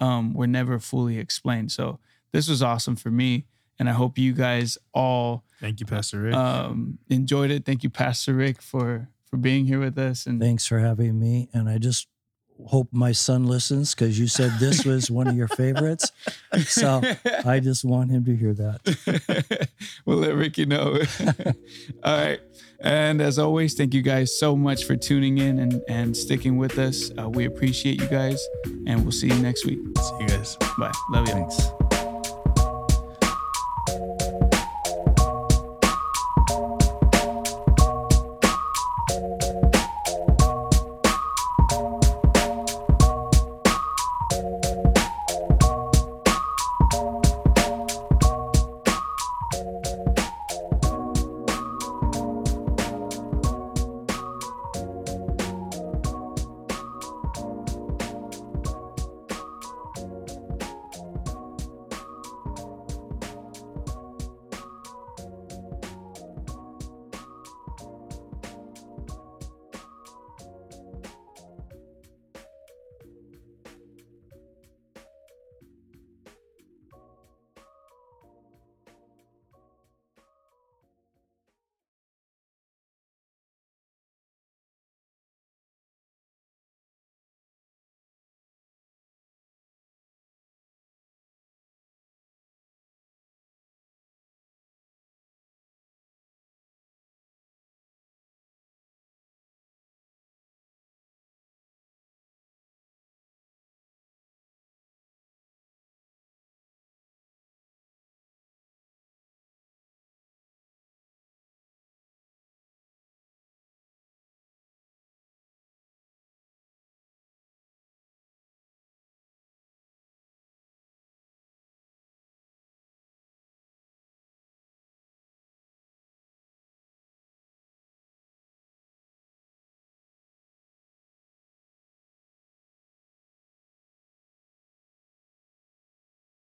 [SPEAKER 1] um were never fully explained. So this was awesome for me. And I hope you guys all
[SPEAKER 2] Thank you, Pastor Rick.
[SPEAKER 1] um enjoyed it. Thank you, Pastor Rick, for for being here with us. And
[SPEAKER 3] Thanks for having me. And I just hope my son listens because you said this was one of your favorites. So [laughs] I just want him to hear that. [laughs]
[SPEAKER 1] we'll let Ricky know. [laughs] All right. And as always, thank you guys so much for tuning in and, and sticking with us. Uh, we appreciate you guys, and we'll see you next week.
[SPEAKER 2] See you guys.
[SPEAKER 1] Bye. Love you.
[SPEAKER 3] Thanks.